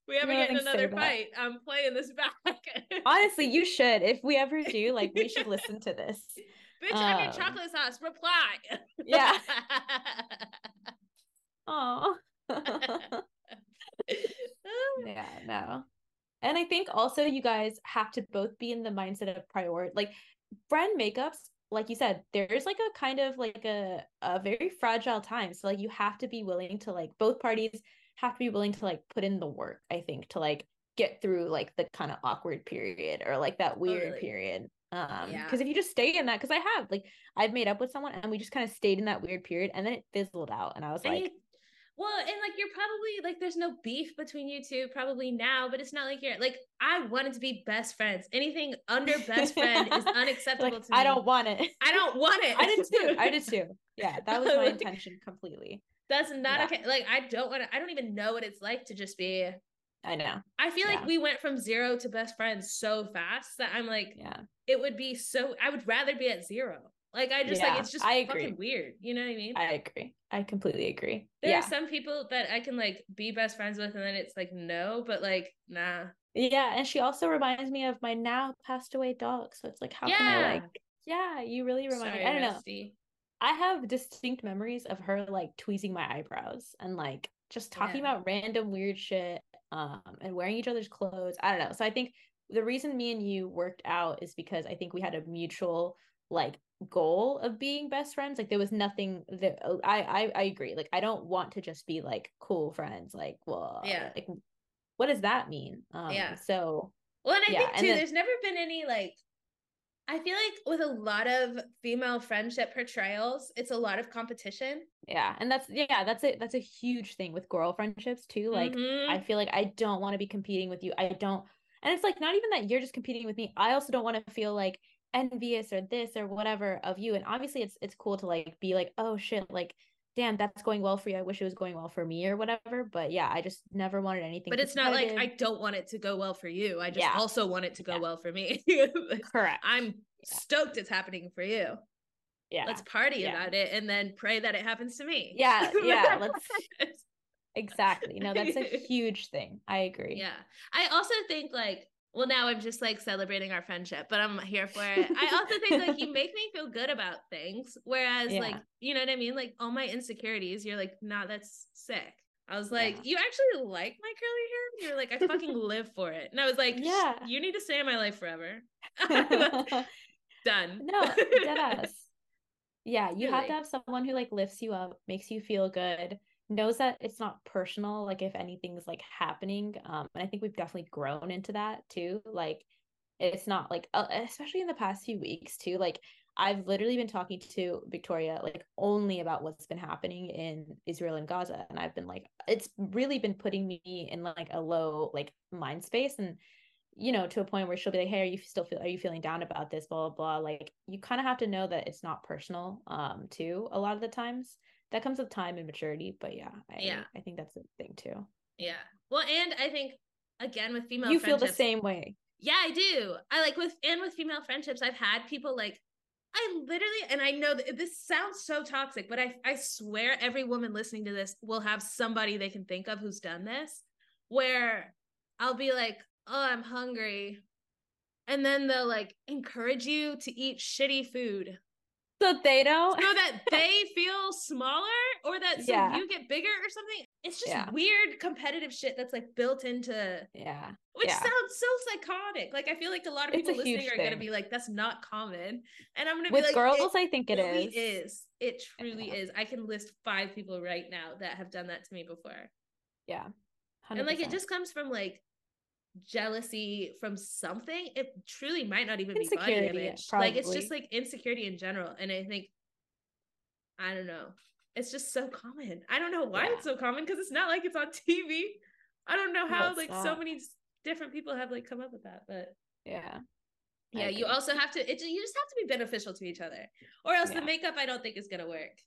Speaker 1: we ever get in another fight, I'm playing this back.
Speaker 2: Honestly, you should. If we ever do, like we should listen to this.
Speaker 1: Bitch, I'm your
Speaker 2: um,
Speaker 1: chocolate sauce. Reply.
Speaker 2: Yeah. Oh. yeah, no. And I think also you guys have to both be in the mindset of priority like brand makeups, like you said, there's like a kind of like a a very fragile time. So like you have to be willing to like both parties have to be willing to like put in the work, I think, to like get through like the kind of awkward period or like that weird
Speaker 1: Totally.
Speaker 2: period. Um,
Speaker 1: Yeah.
Speaker 2: because if you just stay in that, because I have like I've made up with someone and we just kind of stayed in that weird period and then it fizzled out and I was like,
Speaker 1: well, and like you're probably like there's no beef between you two probably now, but it's not like you're like I wanted to be best friends. Anything under best friend is *laughs*
Speaker 2: Like,
Speaker 1: unacceptable to me.
Speaker 2: I don't want it.
Speaker 1: I don't want it.
Speaker 2: I did too. I did too. Yeah, *laughs* that was my
Speaker 1: Like-
Speaker 2: intention completely.
Speaker 1: That's not
Speaker 2: Yeah.
Speaker 1: okay. Like I don't want to. I don't even know what it's like to just be.
Speaker 2: I know.
Speaker 1: I feel like we went from zero to best friends so fast that I'm like,
Speaker 2: Yeah.
Speaker 1: it would be so. I would rather be at zero. Like I just like it's just
Speaker 2: I agree.
Speaker 1: fucking weird. You know what I mean?
Speaker 2: I agree. I completely agree.
Speaker 1: there
Speaker 2: yeah.
Speaker 1: are some people that I can like be best friends with, and then it's like no, but like nah.
Speaker 2: Yeah. And she also reminds me of my now passed away dog. So it's like, how can I like, yeah, you really remind
Speaker 1: Sorry,
Speaker 2: me. I don't know. I have distinct memories of her like tweezing my eyebrows and like just talking
Speaker 1: Yeah.
Speaker 2: about random weird shit um and wearing each other's clothes. I don't know. So I think the reason me and you worked out is because I think we had a mutual like goal of being best friends. Like there was nothing that oh, I I I agree. Like I don't want to just be like cool friends. Like well
Speaker 1: Yeah.
Speaker 2: like what does that mean? Um
Speaker 1: Yeah.
Speaker 2: so
Speaker 1: Well, and I
Speaker 2: Yeah,
Speaker 1: think too,
Speaker 2: then-
Speaker 1: there's never been any like. I feel like with a lot of female friendship portrayals, it's a lot of competition.
Speaker 2: yeah, and that's yeah, that's it. That's a huge thing with girl friendships too. Like
Speaker 1: Mhm.
Speaker 2: I feel like I don't want to be competing with you. I don't, and it's like not even that you're just competing with me. I also don't want to feel like envious or this or whatever of you. And obviously, it's it's cool to like be like, oh shit, like damn, that's going well for you. I wish it was going well for me or whatever. But yeah, I just never wanted anything.
Speaker 1: but it's not like I don't want it to go well for you. I just
Speaker 2: Yeah.
Speaker 1: also want it to go
Speaker 2: Yeah.
Speaker 1: well for me. *laughs*
Speaker 2: correct.
Speaker 1: I'm
Speaker 2: Yeah.
Speaker 1: stoked it's happening for you.
Speaker 2: yeah,
Speaker 1: Let's party about it and then pray that it happens to me.
Speaker 2: Yeah, *laughs* yeah, let's- exactly. No, that's a *laughs* huge thing. I agree.
Speaker 1: yeah. I also think like well, now I'm just like celebrating our friendship, but I'm here for it. I also think like you make me feel good about things. Whereas, yeah. like, you know what I mean? Like, all my insecurities, you're like, nah, that's sick. I was like, yeah. you actually like my curly hair? You're like, I fucking *laughs* live for it. And I was like, yeah, you need to stay in my life forever. *laughs* Done.
Speaker 2: No, deadass. *laughs* Yeah, you really? have to have someone who like lifts you up, makes you feel good, knows that it's not personal like if anything's like happening um and i think we've definitely grown into that too like it's not like uh, especially in the past few weeks too like i've literally been talking to victoria like only about what's been happening in israel and gaza and i've been like it's really been putting me in like a low like mind space and you know to a point where she'll be like hey are you still feel are you feeling down about this? blah blah blah like you kind of have to know that it's not personal um too a lot of the times that comes with time and maturity but yeah I, yeah. I think that's a thing too.
Speaker 1: Yeah. Well and i think again with female
Speaker 2: you feel the same way.
Speaker 1: Yeah i do. I like with and with female friendships i've had people like i literally and i know that this sounds so toxic but i i swear every woman listening to this will have somebody they can think of who's done this where i'll be like oh i'm hungry. And then they'll like encourage you to eat shitty food
Speaker 2: so they don't
Speaker 1: so that *laughs* they feel smaller or that so yeah. you get bigger or something? It's just yeah. weird competitive shit that's like built into
Speaker 2: yeah.
Speaker 1: Which
Speaker 2: yeah.
Speaker 1: sounds so psychotic. Like i feel like a lot of people listening are gonna be like that's not common. And i'm gonna be like
Speaker 2: girls i think it
Speaker 1: is. is. It truly is. I can list five people right now that have done that to me before.
Speaker 2: Yeah.
Speaker 1: 100%. and like it just comes from like jealousy from something, it truly might not even be body image. Probably. Like it's just like insecurity in general. And I think, I don't know, it's just so common. I don't know why yeah. it's so common because it's not like it's on TV. I don't know how no, like not. so many different people have like come up with that, but
Speaker 2: yeah.
Speaker 1: Yeah, you also have to it you just have to be beneficial to each other. Or else yeah. the makeup I don't think is gonna work.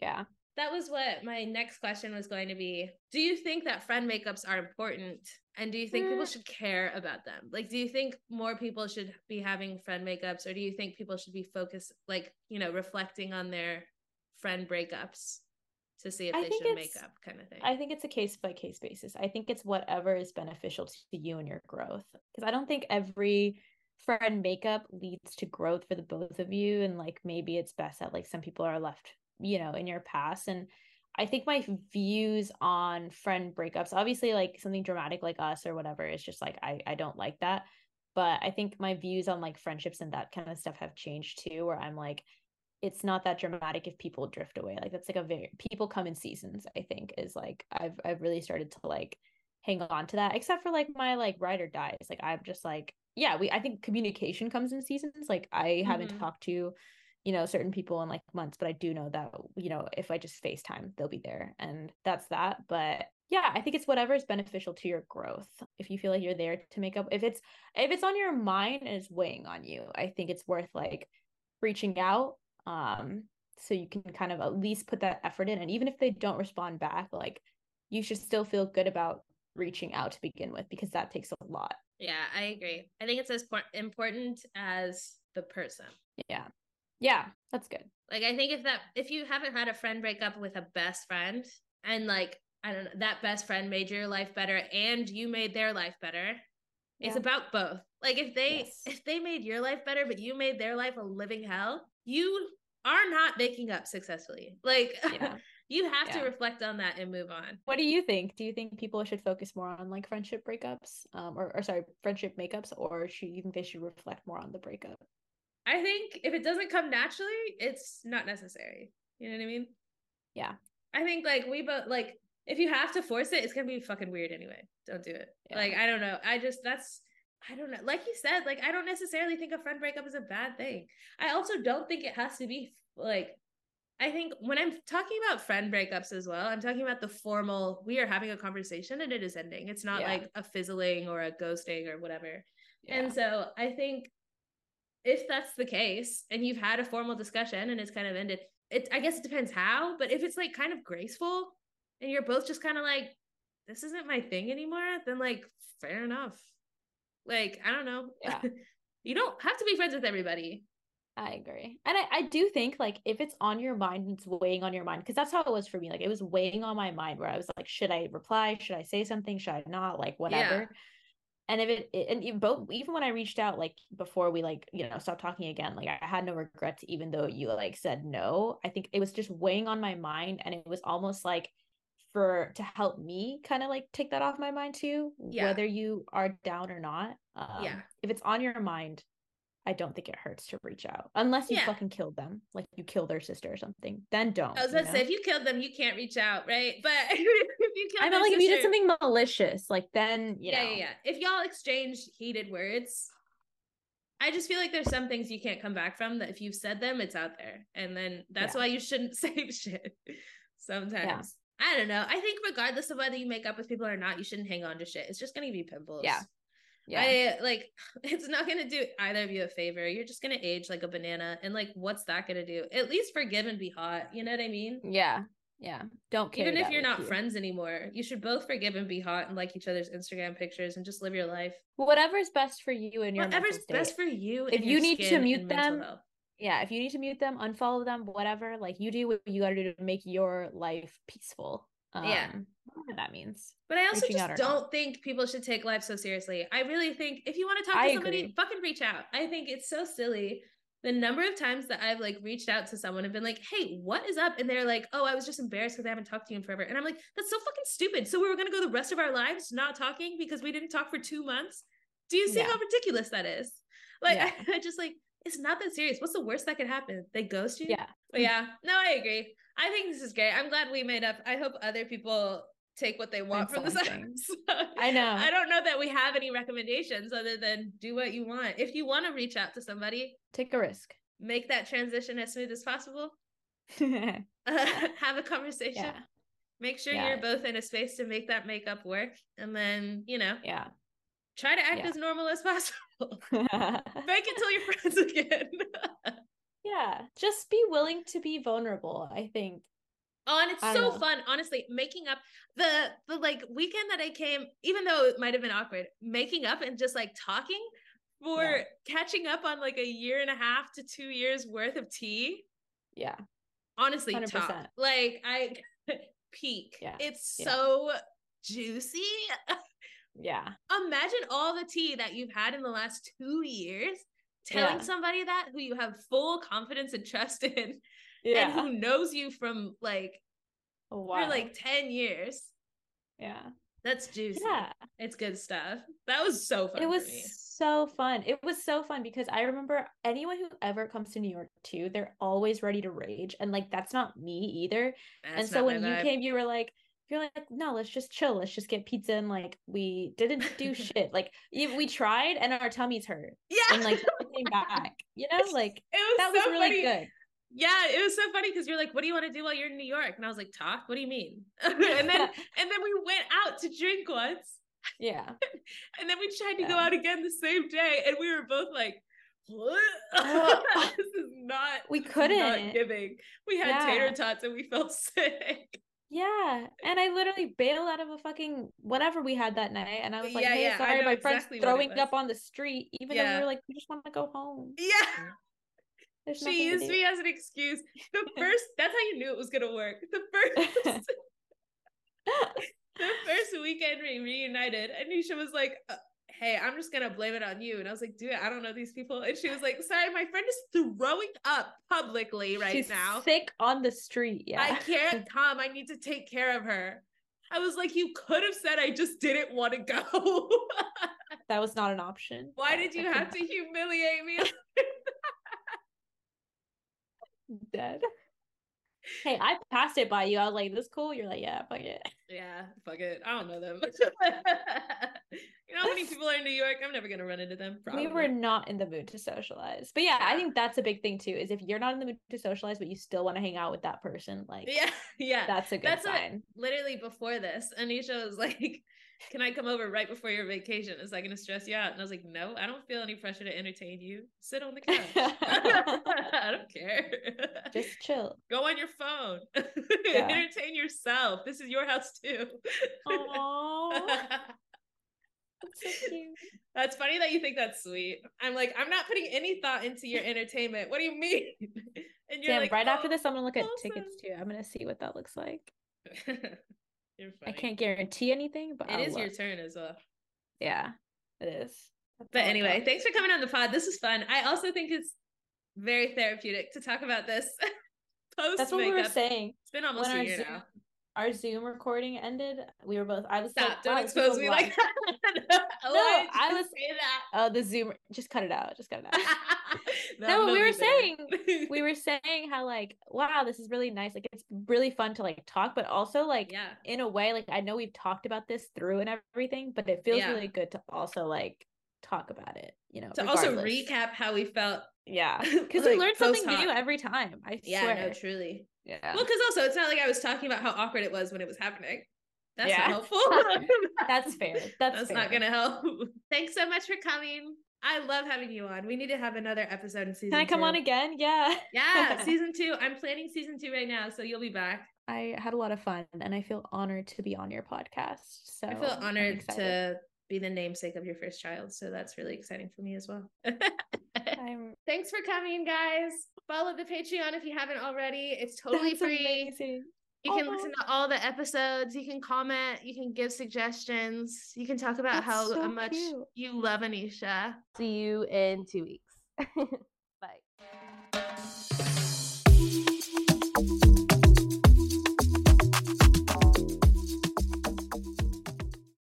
Speaker 2: Yeah
Speaker 1: that was what my next question was going to be. Do you think that friend makeups are important? And do you think mm. people should care about them? Like, do you think more people should be having friend makeups, or do you think people should be focused, like, you know, reflecting on their friend breakups to see if I they should make up kind of thing?
Speaker 2: I think it's a case by case basis. I think it's whatever is beneficial to you and your growth. Because I don't think every friend makeup leads to growth for the both of you. And like, maybe it's best that like some people are left you know in your past and i think my views on friend breakups obviously like something dramatic like us or whatever is just like i i don't like that but i think my views on like friendships and that kind of stuff have changed too where i'm like it's not that dramatic if people drift away like that's like a very people come in seasons i think is like i've i've really started to like hang on to that except for like my like ride or dies like i'm just like yeah we i think communication comes in seasons like i mm-hmm. haven't talked to you know certain people in like months but i do know that you know if i just facetime they'll be there and that's that but yeah i think it's whatever is beneficial to your growth if you feel like you're there to make up if it's if it's on your mind and it's weighing on you i think it's worth like reaching out um so you can kind of at least put that effort in and even if they don't respond back like you should still feel good about reaching out to begin with because that takes a lot.
Speaker 1: Yeah i agree. I think it's as important as the person.
Speaker 2: Yeah yeah, that's good.
Speaker 1: Like I think if that if you haven't had a friend break up with a best friend and like I don't know that best friend made your life better and you made their life better, yeah. it's about both. Like if they yes. if they made your life better but you made their life a living hell, you are not making up successfully. Like yeah. *laughs* you have yeah. to reflect on that and move on.
Speaker 2: What do you think? Do you think people should focus more on like friendship breakups, um, or, or sorry, friendship makeups, or should you think they should reflect more on the breakup?
Speaker 1: I think if it doesn't come naturally, it's not necessary. You know what I mean?
Speaker 2: Yeah.
Speaker 1: I think like we both like if you have to force it, it's gonna be fucking weird anyway. Don't do it. Yeah. Like I don't know. I just that's I don't know. Like you said, like I don't necessarily think a friend breakup is a bad thing. I also don't think it has to be like I think when I'm talking about friend breakups as well, I'm talking about the formal we are having a conversation and it is ending. It's not yeah. like a fizzling or a ghosting or whatever. Yeah. And so I think if that's the case and you've had a formal discussion and it's kind of ended, it I guess it depends how, but if it's like kind of graceful and you're both just kind of like, this isn't my thing anymore, then like fair enough. Like, I don't know.
Speaker 2: Yeah. *laughs*
Speaker 1: you don't have to be friends with everybody.
Speaker 2: I agree. And I, I do think like if it's on your mind, it's weighing on your mind. Cause that's how it was for me. Like it was weighing on my mind where I was like, should I reply? Should I say something? Should I not? Like whatever. And if it, it and even both even when i reached out like before we like you know stopped talking again like i had no regrets even though you like said no i think it was just weighing on my mind and it was almost like for to help me kind of like take that off my mind too
Speaker 1: Yeah.
Speaker 2: whether you are down or not um,
Speaker 1: Yeah.
Speaker 2: if it's on your mind i don't think it hurts to reach out unless you
Speaker 1: Yeah.
Speaker 2: fucking killed them like you killed their sister or something then don't
Speaker 1: I was gonna say
Speaker 2: know?
Speaker 1: if you killed them, you can't reach out, right? But *laughs* if you killed
Speaker 2: i mean like if you did something malicious like then you
Speaker 1: yeah,
Speaker 2: know
Speaker 1: yeah, yeah. If y'all exchange heated words, I just feel like there's some things you can't come back from that if you've said them, it's out there. And then that's
Speaker 2: Yeah.
Speaker 1: why you shouldn't *laughs* say shit sometimes. I don't know. I think regardless of whether you make up with people or not, you shouldn't hang on to shit. It's just gonna give you pimples.
Speaker 2: Yeah. Yeah
Speaker 1: I like *sighs* it's not gonna do either of you a favor. You're just gonna age like a banana. And like what's that gonna do? At least forgive and be hot. You know what I mean?
Speaker 2: yeah yeah don't
Speaker 1: Even if you're not
Speaker 2: you.
Speaker 1: friends anymore, you should both forgive and be hot and like each other's Instagram pictures and just live your life.
Speaker 2: whatever's best for you and your
Speaker 1: Whatever's best for you.
Speaker 2: If you need to mute them,
Speaker 1: health.
Speaker 2: yeah if you need to mute them unfollow them whatever like you do what you got to do to make your life peaceful um,
Speaker 1: Yeah.
Speaker 2: whatever that means
Speaker 1: But I also just don't
Speaker 2: not.
Speaker 1: think people should take life so seriously. I really think if you want to talk
Speaker 2: I
Speaker 1: to somebody,
Speaker 2: agree.
Speaker 1: fucking reach out. I think it's so silly. The number of times that I've like reached out to someone and been like, hey, what is up? And they're like, oh, I was just embarrassed because I haven't talked to you in forever. And I'm like, that's so fucking stupid. So we were going to go the rest of our lives not talking because we didn't talk for two months. Do you see
Speaker 2: Yeah.
Speaker 1: how ridiculous that is? Like,
Speaker 2: Yeah. *laughs*
Speaker 1: I, just like, it's not that serious. What's the worst that could happen? They ghost you?
Speaker 2: yeah
Speaker 1: But yeah, no, I agree. I think this is great. I'm glad we made up. I hope other people take what they want from this episode.
Speaker 2: i know
Speaker 1: I don't know that we have any recommendations other than do what you want. If you want to reach out to somebody,
Speaker 2: take a risk
Speaker 1: make that transition as smooth as possible.
Speaker 2: yeah *laughs* *laughs*
Speaker 1: have a conversation. Make sure
Speaker 2: Yeah.
Speaker 1: you're both in a space to make that makeup work. And then, you know,
Speaker 2: yeah
Speaker 1: try to act
Speaker 2: Yeah.
Speaker 1: as normal as possible. *laughs* Fake it till you're friends again.
Speaker 2: Yeah just be willing to be vulnerable i think
Speaker 1: Oh, and it's so
Speaker 2: know.
Speaker 1: fun, honestly. Making up the the like weekend that I came, even though it might have been awkward, making up and just like talking for
Speaker 2: Yeah.
Speaker 1: catching up on like a year and a half to two years worth of tea.
Speaker 2: yeah
Speaker 1: Honestly,
Speaker 2: 100%.
Speaker 1: Like I *laughs* peak.
Speaker 2: Yeah.
Speaker 1: It's
Speaker 2: Yeah.
Speaker 1: so juicy. *laughs*
Speaker 2: yeah
Speaker 1: Imagine all the tea that you've had in the last two years. Telling
Speaker 2: Yeah.
Speaker 1: somebody that who you have full confidence and trust in, and who knows you from like
Speaker 2: a
Speaker 1: for like 10 years.
Speaker 2: yeah
Speaker 1: That's juicy.
Speaker 2: yeah
Speaker 1: It's good stuff. That was so fun.
Speaker 2: it was so fun it was so fun because i remember anyone who ever comes to new york too they're always ready to rage and like that's not me either and so when you
Speaker 1: vibe.
Speaker 2: came you were like you're like no let's just chill let's just get pizza and like we didn't do *laughs* shit like we tried and our tummies hurt
Speaker 1: yeah,
Speaker 2: and like *laughs* we came back you know like
Speaker 1: it was
Speaker 2: that was really
Speaker 1: funny.
Speaker 2: good
Speaker 1: Yeah, it was so funny because you're like, "What do you want to do while you're in New York?" And I was like, "Talk." What do you mean? *laughs* and then and then we went out to drink once,
Speaker 2: yeah
Speaker 1: and then we tried to go out again the same day, and we were both like. What? This is not.
Speaker 2: we couldn't.
Speaker 1: not giving. We had
Speaker 2: Yeah.
Speaker 1: tater tots and we felt sick.
Speaker 2: Yeah and i literally bailed out of a fucking whatever we had that night and i was like
Speaker 1: Yeah,
Speaker 2: hey
Speaker 1: yeah,
Speaker 2: sorry my friend's
Speaker 1: exactly what
Speaker 2: throwing up on the street even though
Speaker 1: Yeah.
Speaker 2: we were like we just want to go home
Speaker 1: Yeah. *laughs*
Speaker 2: There's
Speaker 1: She used me as an excuse. The *laughs* first, that's how you knew it was gonna work. The *laughs* first, the first weekend we reunited, Anesha was like, uh, "Hey, I'm just gonna blame it on you," and I was like, "Dude, I don't know these people." And she was like, "Sorry, my friend is throwing up publicly right
Speaker 2: She's
Speaker 1: now.
Speaker 2: sick on the street yeah
Speaker 1: I can't *laughs* come. I need to take care of her." I was like, "You could have said I just didn't want to go. *laughs*
Speaker 2: that was not an option
Speaker 1: Why did you have to *laughs* humiliate me?"
Speaker 2: dead. Hey, I passed it by you. I was like, "This cool." You're like, "Yeah, fuck it."
Speaker 1: Yeah, fuck it. I don't know them. *laughs* *laughs* you know how many people are in New York? I'm never gonna run into them. Probably.
Speaker 2: We were not in the mood to socialize, but yeah, I think that's a big thing too. Is if you're not in the mood to socialize, but you still want to hang out with that person, like,
Speaker 1: Yeah, *laughs* yeah.
Speaker 2: that's a good
Speaker 1: That's what-
Speaker 2: sign.
Speaker 1: Literally before this, Anesha was like, "Can I come over right before your vacation? Is that gonna stress you out?" And I was like, "No, I don't feel any pressure to entertain you. Sit on the couch. *laughs* I don't care.
Speaker 2: Just chill.
Speaker 1: Go on your phone. *laughs*
Speaker 2: Yeah.
Speaker 1: entertain yourself. This is your house too."
Speaker 2: Aww, that's so.
Speaker 1: That's funny that you think that's sweet. I'm like, I'm not putting any thought into your entertainment. What do you mean? *laughs* And you're
Speaker 2: Damn,
Speaker 1: like,
Speaker 2: right after
Speaker 1: "Oh,
Speaker 2: this, I'm gonna look at tickets too. I'm gonna see what that looks like.
Speaker 1: You're funny.
Speaker 2: I can't guarantee anything, but
Speaker 1: It
Speaker 2: I'll
Speaker 1: is your turn as well.
Speaker 2: Yeah, It is. That's
Speaker 1: But anyway, thanks for coming on the pod. This is fun. I also think it's very therapeutic to talk about this post *laughs*
Speaker 2: That's what we were saying.
Speaker 1: It's been almost
Speaker 2: when
Speaker 1: a year
Speaker 2: Zoom,
Speaker 1: now.
Speaker 2: Our Zoom recording ended, we were both. I was
Speaker 1: Stop!
Speaker 2: like,
Speaker 1: don't
Speaker 2: wow,
Speaker 1: expose me like that. *laughs* Why did *laughs*
Speaker 2: oh,
Speaker 1: I
Speaker 2: was-
Speaker 1: say that.
Speaker 2: Oh, the Zoom. Just cut it out. Just cut it out. *laughs*
Speaker 1: No,
Speaker 2: No,
Speaker 1: no
Speaker 2: we were
Speaker 1: it
Speaker 2: we were saying how like, wow, this is really nice. Like, it's really fun to like talk, but also like
Speaker 1: yeah.
Speaker 2: in a way, like I know we've talked about this through and everything, but it feels
Speaker 1: Yeah.
Speaker 2: really good to also like talk about it. You know,
Speaker 1: To also recap how we felt.
Speaker 2: Yeah, because *laughs*
Speaker 1: like,
Speaker 2: you learn something new every time. I
Speaker 1: Yeah,
Speaker 2: swear.
Speaker 1: no, truly.
Speaker 2: yeah.
Speaker 1: Well, because also it's not like I was talking about how awkward it was when it was happening. That's
Speaker 2: Yeah.
Speaker 1: not helpful. *laughs* *laughs*
Speaker 2: That's fair. That's,
Speaker 1: That's
Speaker 2: fair.
Speaker 1: not gonna help. Thanks so much for coming. I love having you on. We need to have another episode in season.
Speaker 2: Can I come
Speaker 1: two.
Speaker 2: on again? Yeah.
Speaker 1: Yeah, season two. I'm planning season two right now, so you'll be back.
Speaker 2: I had a lot of fun and I feel honored to be on your podcast. So
Speaker 1: I feel honored to be the namesake of your first child, so that's really exciting for me as well. *laughs*
Speaker 2: I'm
Speaker 1: Thanks for coming, guys. Follow the Patreon if you haven't already. It's totally
Speaker 2: That's
Speaker 1: free.
Speaker 2: amazing.
Speaker 1: You can
Speaker 2: Aw.
Speaker 1: listen to all the episodes. You can comment. You can give suggestions. You can talk about
Speaker 2: That's
Speaker 1: how
Speaker 2: so
Speaker 1: much
Speaker 2: cute.
Speaker 1: you love Anesha.
Speaker 3: See you in two weeks. *laughs*